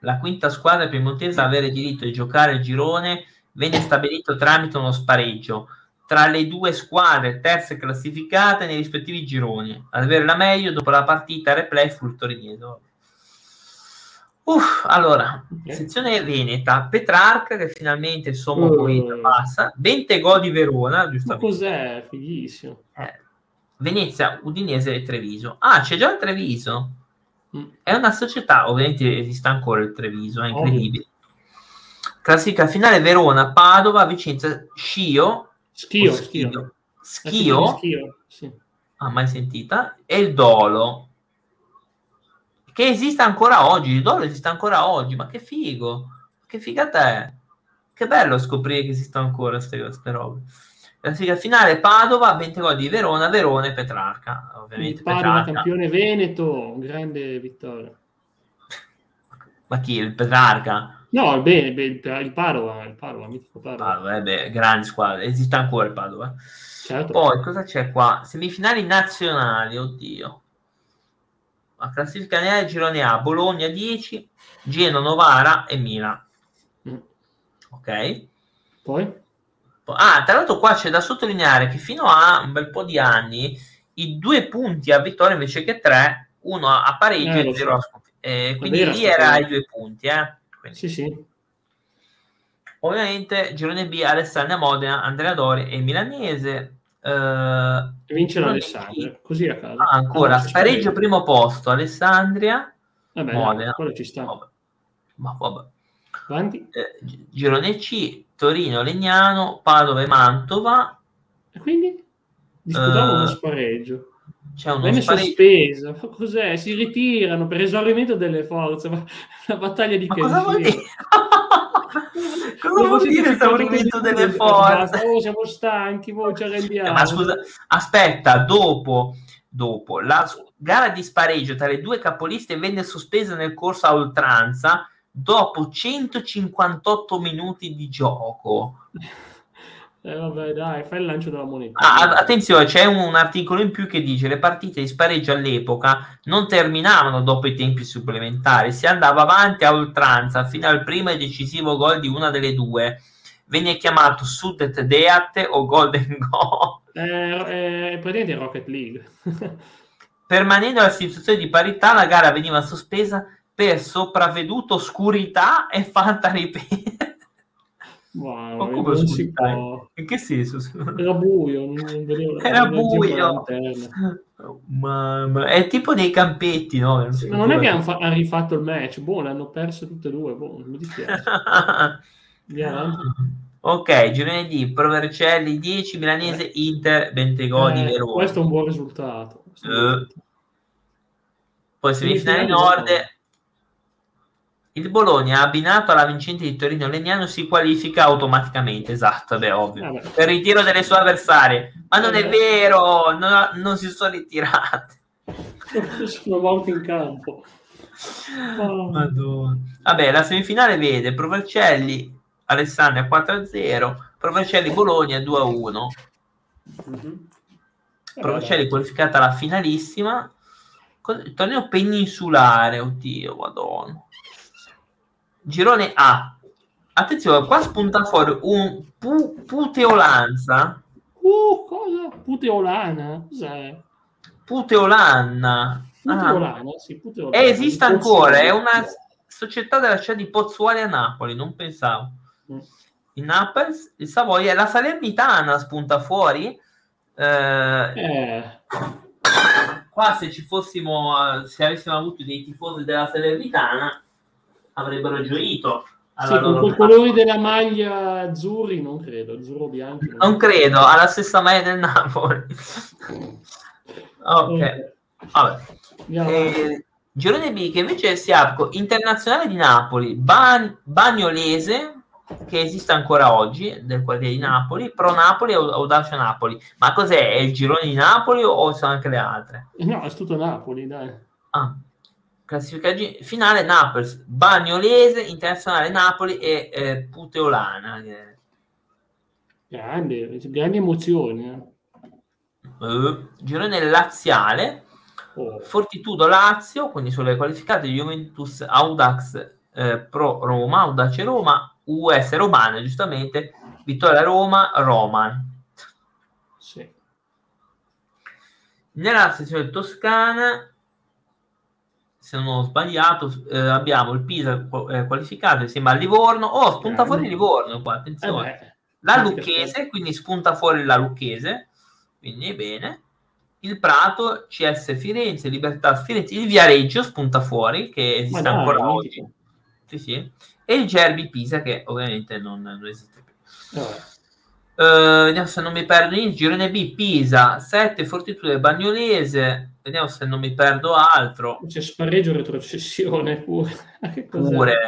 La quinta squadra piemontese a avere diritto di giocare il girone venne stabilito tramite uno spareggio tra le due squadre terze classificate nei rispettivi gironi. Ad avere la meglio dopo la partita replay fu il torinese. Uff, allora, Ok. sezione Veneta, Petrarca che finalmente il sommo Uh. Coita passa, Bentegò di Verona, Ma giustamente. cos'è? Fighissimo. Eh, Venezia, Udinese e Treviso. Ah, c'è già il Treviso. È una società, ovviamente esiste ancora il Treviso, è incredibile. Classifica finale Verona, Padova, Vicenza, Scio, Schio, schio. Schio, Schio, Schio, sì. ah, mai sentita, e il Dolo, che esiste ancora oggi. Il Dolo esiste ancora oggi, ma che figo, che figata è. Che bello scoprire che esistono ancora queste robe. Classifica finale Padova, 20 gol di Verona, Verona e Petrarca. Ovviamente Il Padova Petrarca. campione Veneto, grande vittoria. Ma chi? Il Petrarca? No, bene, il, il Padova, il Padova, mitico Padova. Padova, eh beh, grande squadra. Esiste ancora il Padova. Certo. Poi cosa c'è qua? Semifinali nazionali, oddio. La classifica nella girone A, Bologna 10, Genoa, Novara e Milan. Mm. Ok? Poi? Ah, tra l'altro qua c'è da sottolineare che fino a un bel po' di anni i due punti a vittoria invece che tre, uno a pareggio Eh, e zero a sconfitta. Eh, quindi lì era i due punti, eh. Quindi, Sì, sì. Ovviamente girone B, Alessandria Modena, Andrea Dori e Milanese. Eh, vince l'Alessandria, così a caso. ah, ancora spareggio spareggio. primo posto, Alessandria, Vabbè, Modena. Vabbè. Ma vabbè. Avanti. Eh, gi- girone C, Torino, Legnano, Padova e Mantova. E quindi? Disputavamo Eh, uno spareggio. c'è uno Venne spareggio. sospesa. Ma cos'è? Si ritirano per esaurimento delle forze. Ma la battaglia di Ma cosa vuol dire? cosa vuol dire esaurimento delle forze? Oh, siamo stanchi, voi ci arrendiamo. Eh, ma scusa, aspetta, dopo, dopo la gara di spareggio tra le due capoliste venne sospesa nel corso a oltranza dopo 158 minuti di gioco. Eh, vabbè, dai, fai il lancio della moneta. Ah, attenzione, c'è un, un articolo in più che dice le partite di spareggio all'epoca non terminavano dopo i tempi supplementari, si andava avanti a oltranza fino al primo e decisivo gol di una delle due. Venne chiamato Sudet Deat o Golden Goal. Eh, è praticamente Rocket League. Permanendo la situazione di parità, la gara veniva sospesa per sopravveduta oscurità e fatta ripetere. Wow, Ma come non si oscurità? In che senso? Era buio, non non vedevo Era non buio. lanterna. Mamma, è tipo dei campetti, no? Ma non è che hanno fa- hanno rifatto il match, boh, l'hanno perso tutte e due, boh, mi dispiace. Avanti. ok, giovedì Provercelli 10, Milanese Inter, Bentegodi, Eh, Verona. questo è un buon risultato. Eh. risultato. Poi semifinale nord. Il Bologna, abbinato alla vincente di Torino Legnano, si qualifica automaticamente. Esatto, beh, ovvio. Vabbè. Per il ritiro delle sue avversarie. Ma non è Eh. vero, non, non si sono ritirate. Sono morti in campo. Oh. Madonna. Vabbè, la semifinale vede Provercelli, Alessandria 4-0, Provercelli Bologna 2-1. Mhm. Provercelli qualificata alla finalissima. Torneo peninsulare, oddio, madonna. Girone A. Attenzione, qua spunta fuori un pu- puteolanza. Uh, cosa? Puteolana? Cos'è? Puteolanna. Ah. Puteolana, sì, Puteolana. E esiste ancora, è una società della città di Pozzuoli a Napoli, non pensavo. Mm. Il Naples, il Savoia, la Salernitana spunta fuori. Eh, Eh, qua se ci fossimo, eh, se avessimo avuto dei tifosi della Salernitana, avrebbero gioito. sì, con i colori della maglia azzurri non credo, azzurro-bianco. non Non credo, ha la stessa maglia del Napoli. ok, vabbè. Eh, girone B che invece si apre Internazionale di Napoli, Ban- Bagnolese che esiste ancora oggi del quartiere di Napoli, Pro Napoli e Au- Audacia Napoli. Ma cos'è? È il girone di Napoli o sono anche le altre? No, è tutto Napoli, dai. Ah, classifica G- finale Naples, Bagnolese, Internazionale Napoli e eh, Puteolana. che- Grandi, grandi emozioni. eh. girone laziale, Oh. Fortitudo Lazio, quindi sulle qualificate Juventus Audax eh, Pro Roma, Audace Roma, US Romana, giustamente, Vittoria Roma, Roma. Sì. Nella sezione toscana, se non ho sbagliato, eh, abbiamo il Pisa eh, qualificato insieme al Livorno. Oh, spunta Grande. fuori Livorno qua, Eh attenzione. beh, La Mica Lucchese, quindi spunta fuori la Lucchese, quindi bene. Il Prato, CS Firenze, Libertà Firenze, il Viareggio spunta fuori, che esiste dai, ancora oggi. Sì, sì. E il Gerbi Pisa, che ovviamente non, non esiste più. Vabbè. Eh, vediamo se non mi perdo niente. Girone B, Pisa, 7, Fortitudo Bagnolese. Vediamo se non mi perdo altro. C'è spareggio retrocessione pure. cos'è? Pure.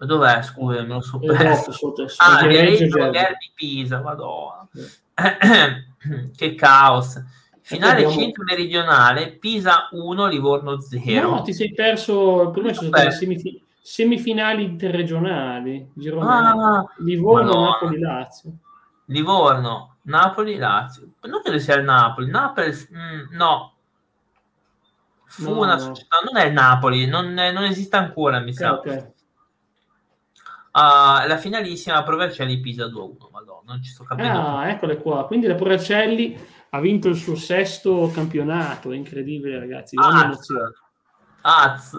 Ma Dov'è? Scusa, me lo so Eh, perso. sotto, Ah, Viareggio. Derby Pisa, madonna. che caos. Finale abbiamo- centro meridionale, Pisa 1, Livorno 0. No, ti sei perso. Prima ci sono state le semifi- semifinali interregionali. Ah, Livorno, Madonna. Napoli, Lazio. Livorno, Napoli, Lazio. Non credo sia il Napoli. Napoli, mm, no. Fu No, una società, non è il Napoli, non, non esiste ancora, mi sa. ok. Ah, la finalissima Provercelli Pisa 2-1. Madonna, non ci sto capendo. Ah, eccole qua. Quindi la Poracelli ha vinto il suo sesto campionato. È incredibile, ragazzi. Az. Az,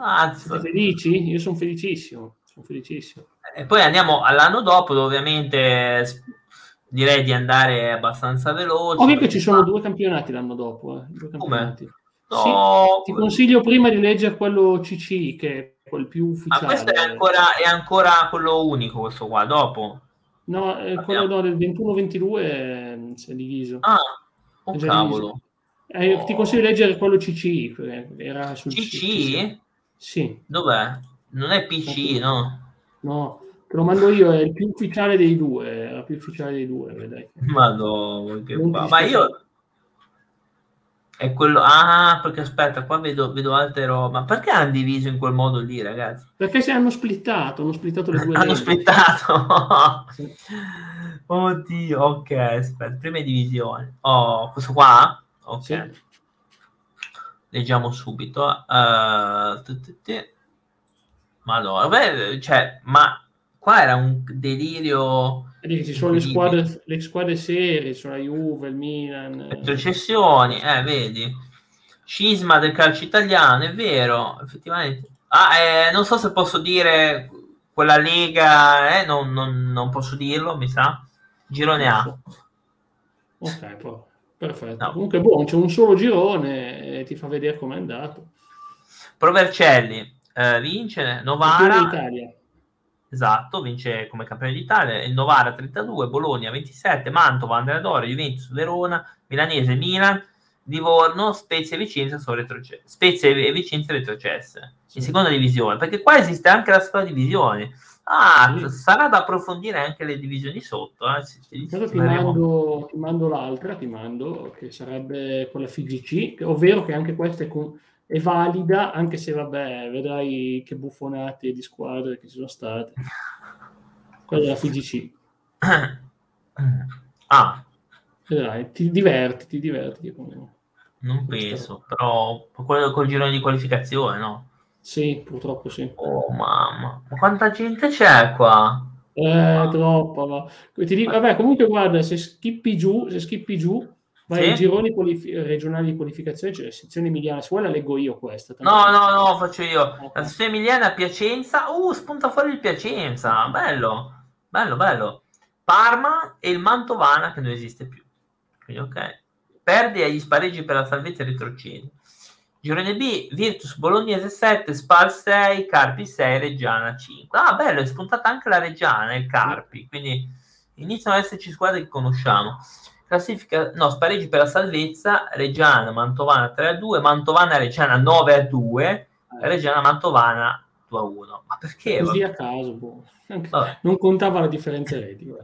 Az. Siete felici? Io sono felicissimo. Sono felicissimo. E poi andiamo all'anno dopo, dove ovviamente direi di andare abbastanza veloci. Ovvio che ci sono due campionati l'anno dopo. eh, due campionati. No, Sì, ti consiglio prima di leggere quello CC, che è quel più ma ufficiale. questo è ancora, è ancora quello unico, questo qua, dopo. No, eh, quello no, del 21-22 eh, si è diviso. Ah, È oh cavolo. Eh, oh. Ti consiglio di leggere quello CC. Era sul CC? Sì. Dov'è? Non è PC, no? No, te lo mando io, è il più ufficiale dei due, è il più ufficiale dei due, vedrai. Madonna, che ma io è quello ah perché aspetta qua vedo, vedo altre robe ma perché hanno diviso in quel modo lì ragazzi? Perché si hanno splittato hanno splittato le due hanno splittato. Oddio ok aspetta prime divisioni oh questo qua? Ok. Sì. leggiamo subito uh, ma allora beh, cioè ma qua era un delirio ci sono le squadre, le squadre serie, sono la Juve, il Milan. Retrocessioni, eh, vedi. Cisma del calcio italiano, è vero, effettivamente. Ah, eh, non so se posso dire quella lega, eh, non, non, non, posso dirlo, mi sa. Girone A. Ok, poi, perfetto. No. Comunque, boh, c'è un solo girone e ti fa vedere com'è andato. Provercelli eh, vince, Novara. Italia Esatto, vince come campione d'Italia, il Novara 32, Bologna 27, Mantova, Andrea Juventus, Verona, Milanese, Milan, Livorno, Spezia e Vicenza sono retrocesse. Spezia e Vicenza retrocesse sì. in seconda divisione, perché qua esiste anche la seconda divisione. Ah, sì. sarà da approfondire anche le divisioni sotto. Eh? Ci, ci ti, mando, ti, mando, l'altra, ti mando, che sarebbe quella FGC, ovvero che anche questa è con è valida, anche se vabbè, vedrai che buffonate di squadre che ci sono state. Quella della FGC. Ah. Vedrai, ti diverti, ti diverti. Non penso, però quello col girone di qualificazione, no? Sì, purtroppo sì. Oh mamma, ma quanta gente c'è qua? Eh, troppo. Ma... Ti dico, vabbè, comunque guarda, se schippi giù, se schippi giù, ma sì? i gironi qualif- regionali di qualificazione la sezione emiliana, se vuoi la leggo io questa. No, no, no, faccio io. Okay. La sezione emiliana Piacenza, uh, spunta fuori il Piacenza, bello, bello, bello. Parma e il Mantovana che non esiste più. Quindi ok. Perde agli spareggi per la salvezza e retrocede. Girone B, Virtus Bolognese 7, Spal 6, Carpi 6, Reggiana 5. Ah, bello, è spuntata anche la Reggiana e il Carpi, quindi iniziano ad esserci squadre che conosciamo. Classifica, no, spareggi per la salvezza, Reggiana, Mantovana 3 a 2, Mantovana, Reggiana 9 a 2, eh. Reggiana, Mantovana 2 a 1. Ma perché? Così a caso, boh. non contava la differenza reti.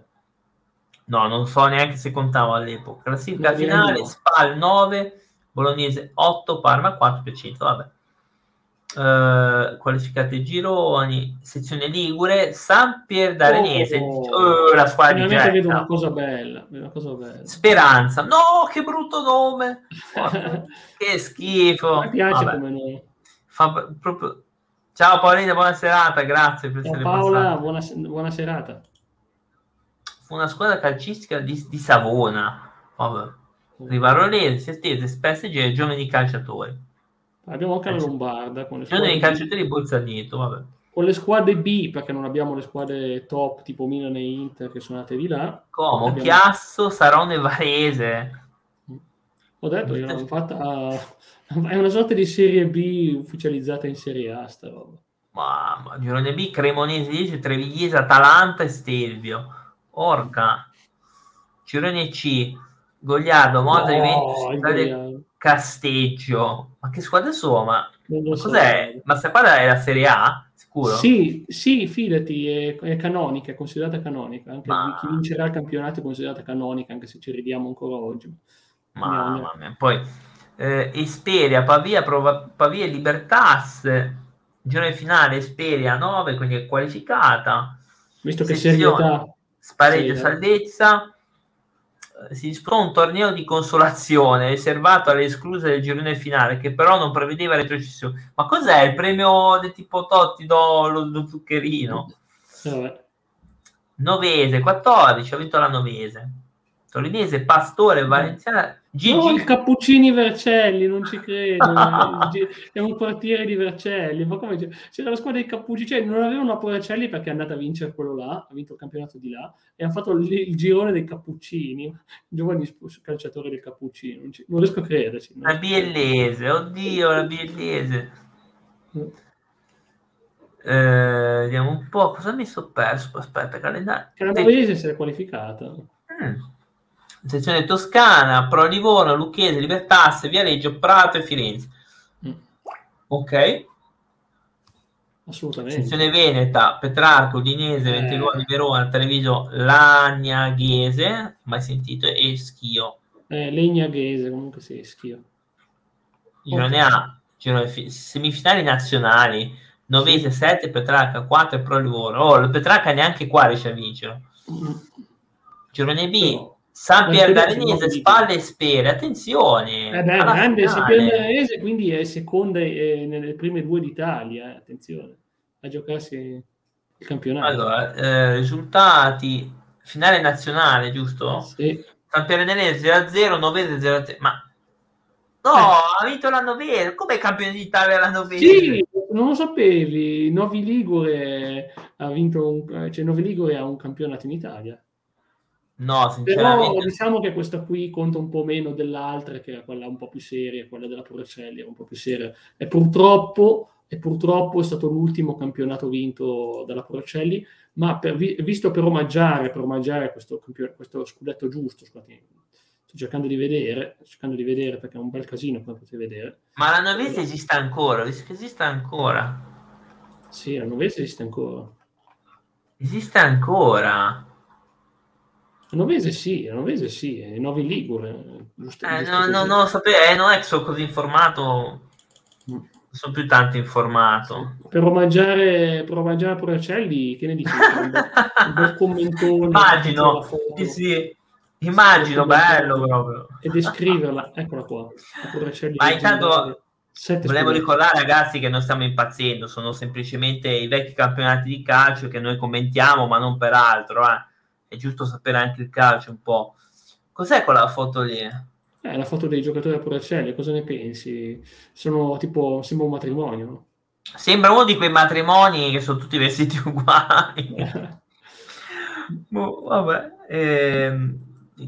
No, non so neanche se contavo all'epoca. Classifica finale. Spal 9, Bolognese 8, Parma 4%, vabbè. Uh, qualificate gironi, sezione Ligure, San Pier d'Arenese, oh, oh, la squadra di vedo una cosa bella, una cosa bella. Speranza, no, che brutto nome, che schifo. Mi piace Vabbè. come nome. Fa proprio... Ciao Paolina, buona serata, grazie per essere Paola, buona, buona, serata. Fu una squadra calcistica di, di Savona, Vabbè. Rivarolese, Sestese, PSG, giovani calciatori. Abbiamo anche la Lombarda. Con le squadre dei calciatori Bolzaneto, vabbè. Con le squadre B, perché non abbiamo le squadre top tipo Milan e Inter che sono andate di là. Como, abbiamo... Chiasso, Sarone Varese. Ho detto che l'hanno fatta... È una sorta di Serie B ufficializzata in Serie A, sta roba. Mamma, girone B, Cremonese 10, Trevigliese, Atalanta e Stelvio. Orca. Girone C, Gogliardo, Monza, no, Juventus, Casteggio. Ma che squadra sono? Ma, ma cos'è? So. Ma questa squadra è la Serie A? Sicuro? Sì, sì, fidati, è, è canonica, è considerata canonica. Anche ma... chi vincerà il campionato è considerata canonica, anche se ci ridiamo ancora oggi. Mamma mia. Poi eh, Esperia, Pavia, Prova, Pavia Libertas, girone finale Esperia 9, quindi è qualificata. Visto che serietà... Spareggio, salvezza si disputò un torneo di consolazione riservato alle escluse del girone finale, che però non prevedeva retrocessione. Ma cos'è il premio del tipo Totti do lo, lo zuccherino? Vabbè. Novese 14, ha vinto la Novese. Torinese, Pastore, Valenziana, Gigi. No, il Cappuccini Vercelli, non ci credo. è un portiere di Vercelli. Ma come c'era la squadra dei Cappuccini, cioè non avevano Vercelli perché è andata a vincere quello là, ha vinto il campionato di là e hanno fatto il, il girone dei Cappuccini, giovani calciatori del Cappuccini. Non, ci, non riesco a crederci. No? La Biellese, oddio, la Biellese. Mm. Eh, vediamo un po' cosa mi sono perso. Aspetta, calendario. Calabrese si è qualificata. Mm. Sezione Toscana, Pro Livorno, Lucchese, Libertasse, Viareggio, Prato e Firenze. Mm. Ok. Assolutamente. Sezione Veneta, Petrarca, Udinese, Eh. Ventegone, Verona, Treviso, Lagnaghese, mai sentito, e Schio. Eh, Legnaghese, comunque sì, schio. Girone A, girone fi- semifinali nazionali, Novese 7, Petrarca 4 e Pro Livorno. Oh, il Petrarca neanche qua riesce a vincere. Mm. Girone B, D'Arenese, non- Spalle e Spere. Attenzione! Eh beh, grande finale. Sapienza quindi è seconda eh, nelle prime due d'Italia, eh, attenzione, a giocarsi il campionato. Allora, eh, risultati, finale nazionale, giusto? Sì. San Pier d'Arenese 0-0, Novese 0-3. Ma no, Eh. ha vinto la Novese. Come campione d'Italia la Novese? Sì, non lo sapevi, Novi Ligure ha vinto, un, cioè Novi Ligure ha un campionato in Italia. No, Però sinceramente. diciamo che questa qui conta un po' meno dell'altra, che era quella un po' più seria, quella della Porocelli era un po' più seria. E purtroppo, e purtroppo è stato l'ultimo campionato vinto dalla Porocelli, ma per- vi- visto per omaggiare, per omaggiare questo, questo scudetto giusto, scusate, sto cercando di vedere, cercando di vedere perché è un bel casino come potete vedere. Ma la Novese esiste ancora, visto che esiste ancora. Sì, la Novese esiste ancora. Esiste ancra. Novese sì, Novese sì, è Novi Ligure. Giusto, Eh, giusto no, no, no, sapevo, eh, non è che sono così informato, Mm. non sono più tanto informato. Per omaggiare, per omaggiare Procelli, che ne dici? Un bel, un bel commentone. Immagino, sì, sì, immagino, Sì, bello proprio. E descriverla, eccola qua. Ma intanto Volevo ricordare ragazzi che non stiamo impazzendo, sono semplicemente i vecchi campionati di calcio che noi commentiamo, ma non per altro. eh. È giusto sapere anche il calcio un po'. Cos'è quella foto lì? Eh, la foto dei giocatori a Procelli, cosa ne pensi? Sono tipo, sembra un matrimonio? Sembra uno di quei matrimoni che sono tutti vestiti uguali. Boh, vabbè, ehm,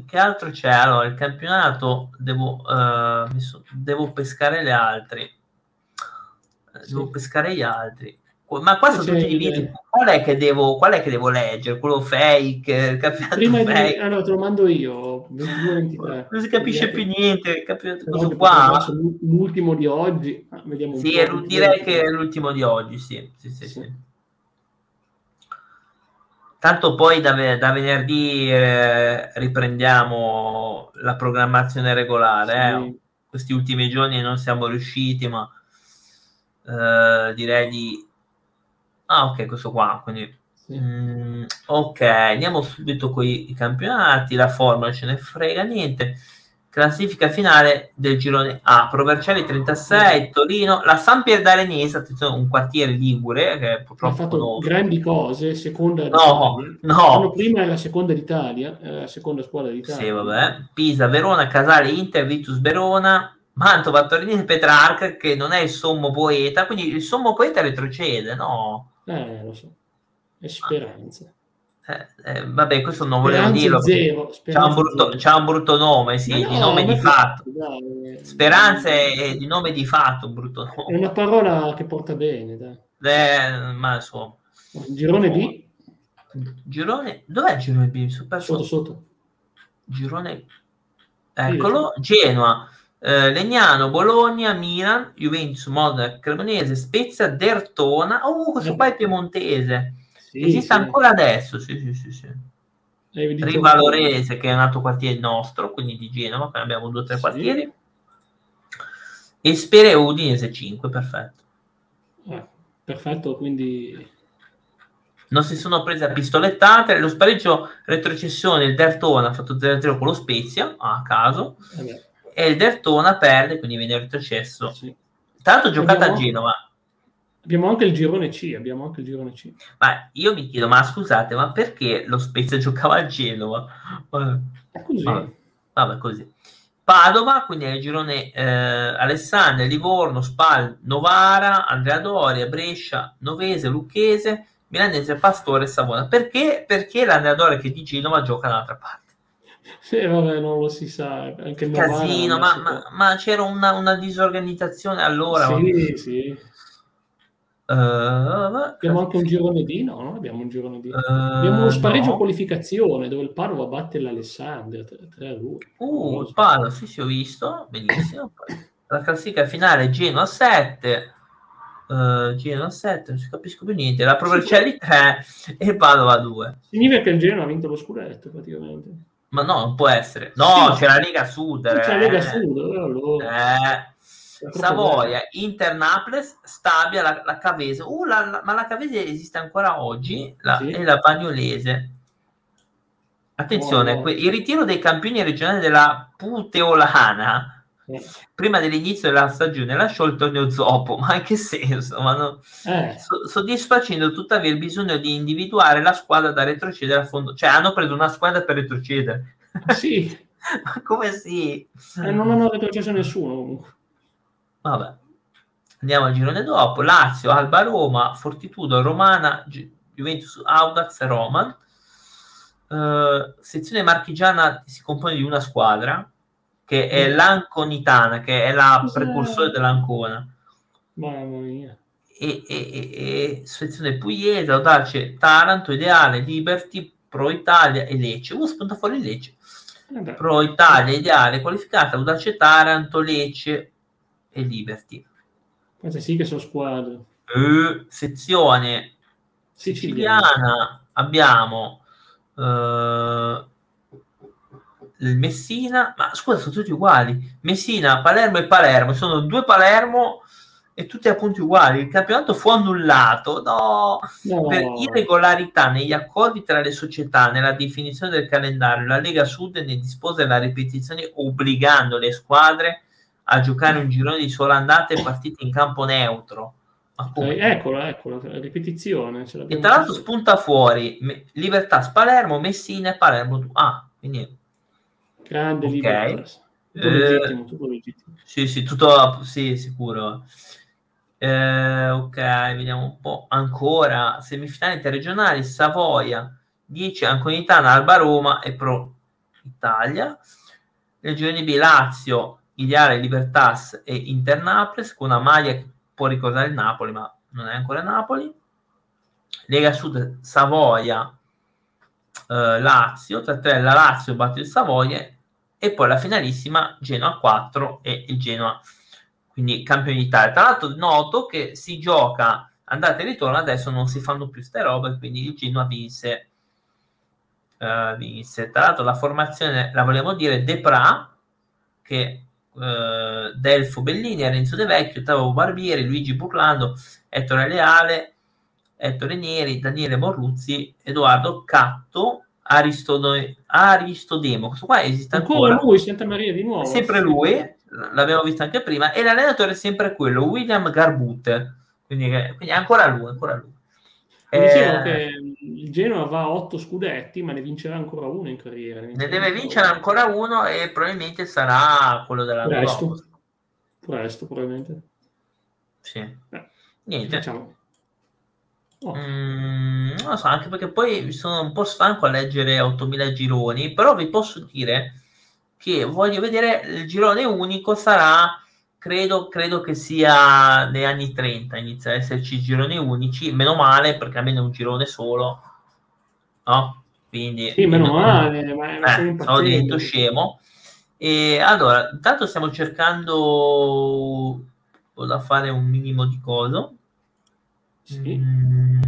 che altro c'è? Allora, il campionato devo, eh, so- devo pescare gli altri. Eh, Devo Sì. pescare gli altri. Ma qua sono tutti il- divisi. Qual è che devo, qual è che devo leggere? Quello fake, il campionato Prima di... fake. Allora, te lo mando io, 22-23. Non si capisce più niente. Questo qua? L'ultimo di oggi, ah, vediamo Sì, po'. direi che è l'ultimo di oggi, sì. sì, sì, Sì. Tanto poi da, da venerdì eh, riprendiamo la programmazione regolare. eh. Questi ultimi giorni non siamo riusciti, ma eh, direi di... Ah, ok, questo qua. Quindi, Sì. mm, ok, andiamo subito con i campionati. La formula ce ne frega niente. Classifica finale del girone A, Provercelli 36, Torino, la San Pier d'Arenese, attenzione, un quartiere ligure che ha purtroppo fatto conosco. grandi cose, seconda No, no. L'anno prima era la seconda d'Italia, la seconda squadra d'Italia. Sì, vabbè. Pisa, Verona, Casale, Inter, Vitus, Verona, Mantova, Torinese, Petrarca, che non è il sommo poeta, quindi il sommo poeta retrocede, no? Eh, lo so. È speranza. Eh, eh, vabbè, questo non volevo dirlo. zero. C'ha un, brutto, c'ha un brutto nome, sì, Ma di no, nome di fatto. dai, Speranza è, è di nome di fatto, un brutto È nome. una parola che porta bene, dai. Eh, ma insomma. Girone B, Girone, dov'è il girone B? Sotto sotto. Girone, eccolo, Genoa, eh, Legnano, Bologna, Milan, Juventus, Modena, Cremonese, Spezia, Dertona, oh, questo qua è piemontese, Sì, esiste sì. ancora adesso, sì, sì, sì, sì. Rivalorese, che è un altro quartiere nostro, quindi di Genova, ne abbiamo due o tre Sì. quartieri, e Spere Udinese 5, perfetto. Eh, perfetto, quindi Non si sono prese a pistolettate, lo spareggio retrocessione, il Dertona ha fatto 0-0 con lo Spezia, a caso, vabbè, e il Dertona perde, quindi viene retrocesso. sì. L'altro giocata a Genova, Abbiamo anche il girone C, abbiamo anche il girone C. ma io mi chiedo, ma scusate, ma perché lo Spezia giocava a Genova? Vabbè, È così. vabbè, vabbè, così. Padova, quindi nel girone eh, Alessandria, Livorno, Spal, Novara, Andrea Doria, Brescia, Novese, Lucchese, Milanese, Pastore e Savona. Perché? Perché l'Andrea Doria che di Genova gioca dall'altra parte. Sì, vabbè, non lo si sa. Anche il Casino, ma, ma- ma c'era una, una disorganizzazione allora. Sì, sì. Uh, abbiamo anche un girone D, no? Non abbiamo un girone D. Uh, abbiamo uno spareggio no. qualificazione dove il Padova batte l'Alessandria 3 a 2. Uh, il Padova, sì, sì, ho visto. Benissimo. La classifica finale Genoa 7. Uh, Genoa 7, non si capisco più niente. La Provercelli 3 e Padova 2. Significa che il Genoa ha vinto lo scudetto praticamente. Ma no, non può essere. No, sì. c'è la Lega Sud. C'è la Lega Sud, allora. Eh. Savoia, Inter Naples, Stabia, la, la Cavese. Uh, la, la, ma la Cavese esiste ancora oggi la, sì. e la Bagnolese. Attenzione, oh, no. il ritiro dei campioni regionali della Puteolana eh. prima dell'inizio della stagione lasciò il torneo Zoppo, ma in che senso? Ma no, eh. so, soddisfacendo tuttavia il bisogno di individuare la squadra da retrocedere a fondo, cioè hanno preso una squadra per retrocedere. Sì. ma come sì? Eh, non hanno retrocesso nessuno comunque. Vabbè. Andiamo al girone dopo. Lazio, Alba Roma, Fortitudo, Romana, Gi- Juventus, Audax, Roma. Uh, sezione marchigiana si compone di una squadra che è mm. l'Anconitana, che è la precursore dell'Ancona. Mamma mia. E, e, e, e sezione pugliese, Audace, Taranto, Ideale, Liberty, Pro Italia e Lecce. Uh, spunta fuori Lecce. Eh Pro Italia, Ideale, qualificata, Audace, Taranto, Lecce, e Liberty. Queste sì che sono squadre. Uh, sezione siciliana, siciliana abbiamo uh, il Messina, ma scusa, sono tutti uguali. Messina, Palermo e Palermo, sono due Palermo e tutti appunti uguali. Il campionato fu annullato no, no. per irregolarità negli accordi tra le società, nella definizione del calendario. La Lega Sud ne dispose la ripetizione obbligando le squadre a giocare un girone di sola andata e partite in campo neutro. Eh, eccola, eccola, ripetizione. E tra l'altro spunta fuori Libertà Palermo, Messina e Palermo. Ah, quindi... Grande okay. Libertas. Tutto eh, legittimo, tutto legittimo. Sì, sì, tutto sì, sicuro. Eh, ok, vediamo un po'. Ancora, semifinali interregionali, Savoia, 10 Anconitana, Alba Roma e Pro Italia. Nel girone B Lazio, Ideale Libertas e Inter Naples con una maglia che può ricordare il Napoli, ma non è ancora Napoli. Lega Sud Savoia eh, Lazio, 3-3 la Lazio batte il Savoia e poi la finalissima Genoa 4 e il Genoa quindi campione d'Italia. Tra l'altro noto che si gioca andata e ritorno, adesso non si fanno più ste robe, quindi il Genoa vinse. Uh, vinse. Tra l'altro la formazione la vogliamo dire Depra che eh, Delfo Bellini, Renzo De Vecchio, Tavo Barbieri, Luigi Burlando, Ettore Leale, Ettore Neri, Daniele Morruzzi, Edoardo Catto, Aristode- Aristodemo. Questo qua esiste ancora. ancora. lui, Santa Maria di nuovo. Sempre lui, l'abbiamo visto anche prima, e l'allenatore è sempre quello, William Garbut. Quindi, quindi è ancora lui, ancora lui. Eh, che il Genoa va a otto scudetti, ma ne vincerà ancora uno in carriera. Ne, ne deve vincere ancora uno e probabilmente sarà quello della Presto. Presto, probabilmente. Sì. Eh, Niente. Facciamo. Oh. Mm, non lo so, anche perché poi sono un po' stanco a leggere 8000 gironi, però vi posso dire che voglio vedere il girone unico sarà credo, credo che sia negli anni 30 inizia ad esserci gironi unici, meno male perché almeno un girone solo, no? Quindi, sì, meno male, ma eh, sono divento scemo. E allora, intanto stiamo cercando da fare un minimo di coso. Sì. Mm,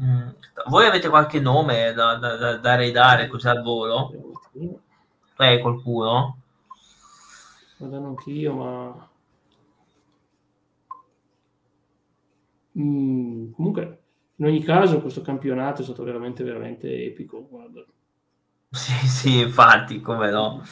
mm, voi avete qualche nome da, da, da, da redare così al volo? Tu hai qualcuno? guardando anch'io, ma mm, comunque in ogni caso questo campionato è stato veramente, veramente epico. Guarda. Sì, sì, infatti, come no.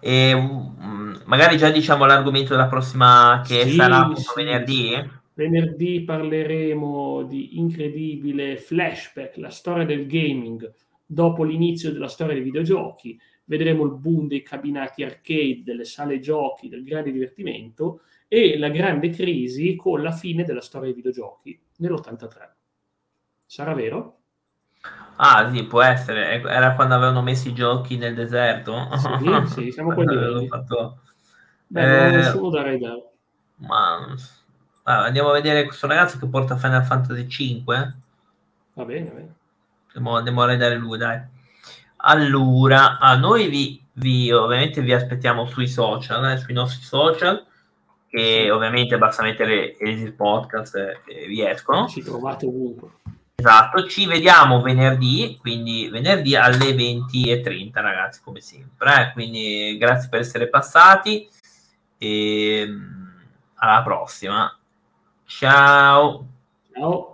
E, um, magari già diciamo l'argomento della prossima che sì, sarà sì, venerdì. Venerdì parleremo di incredibile flashback, la storia del gaming dopo l'inizio della storia dei videogiochi vedremo il boom dei cabinati arcade, delle sale giochi, del grande divertimento e la grande crisi con la fine della storia dei videogiochi nell'83. Sarà vero? Ah, sì, può essere. Era quando avevano messo i giochi nel deserto. Sì, sì siamo quelli. Fatto... Beh, non eh, nessuno da raidare. Ma Ah, andiamo a vedere questo ragazzo che porta Final Fantasy 5. Va bene, va bene. Andiamo, andiamo a vedere lui, dai. Allora, a noi vi, vi, ovviamente vi aspettiamo sui social, eh, sui nostri social, che ovviamente basta mettere il podcast e, e vi escono. Ci trovate ovunque. Esatto, ci vediamo venerdì, quindi venerdì alle 20.30 ragazzi, come sempre. Eh? Quindi grazie per essere passati e alla prossima. Ciao. Ciao.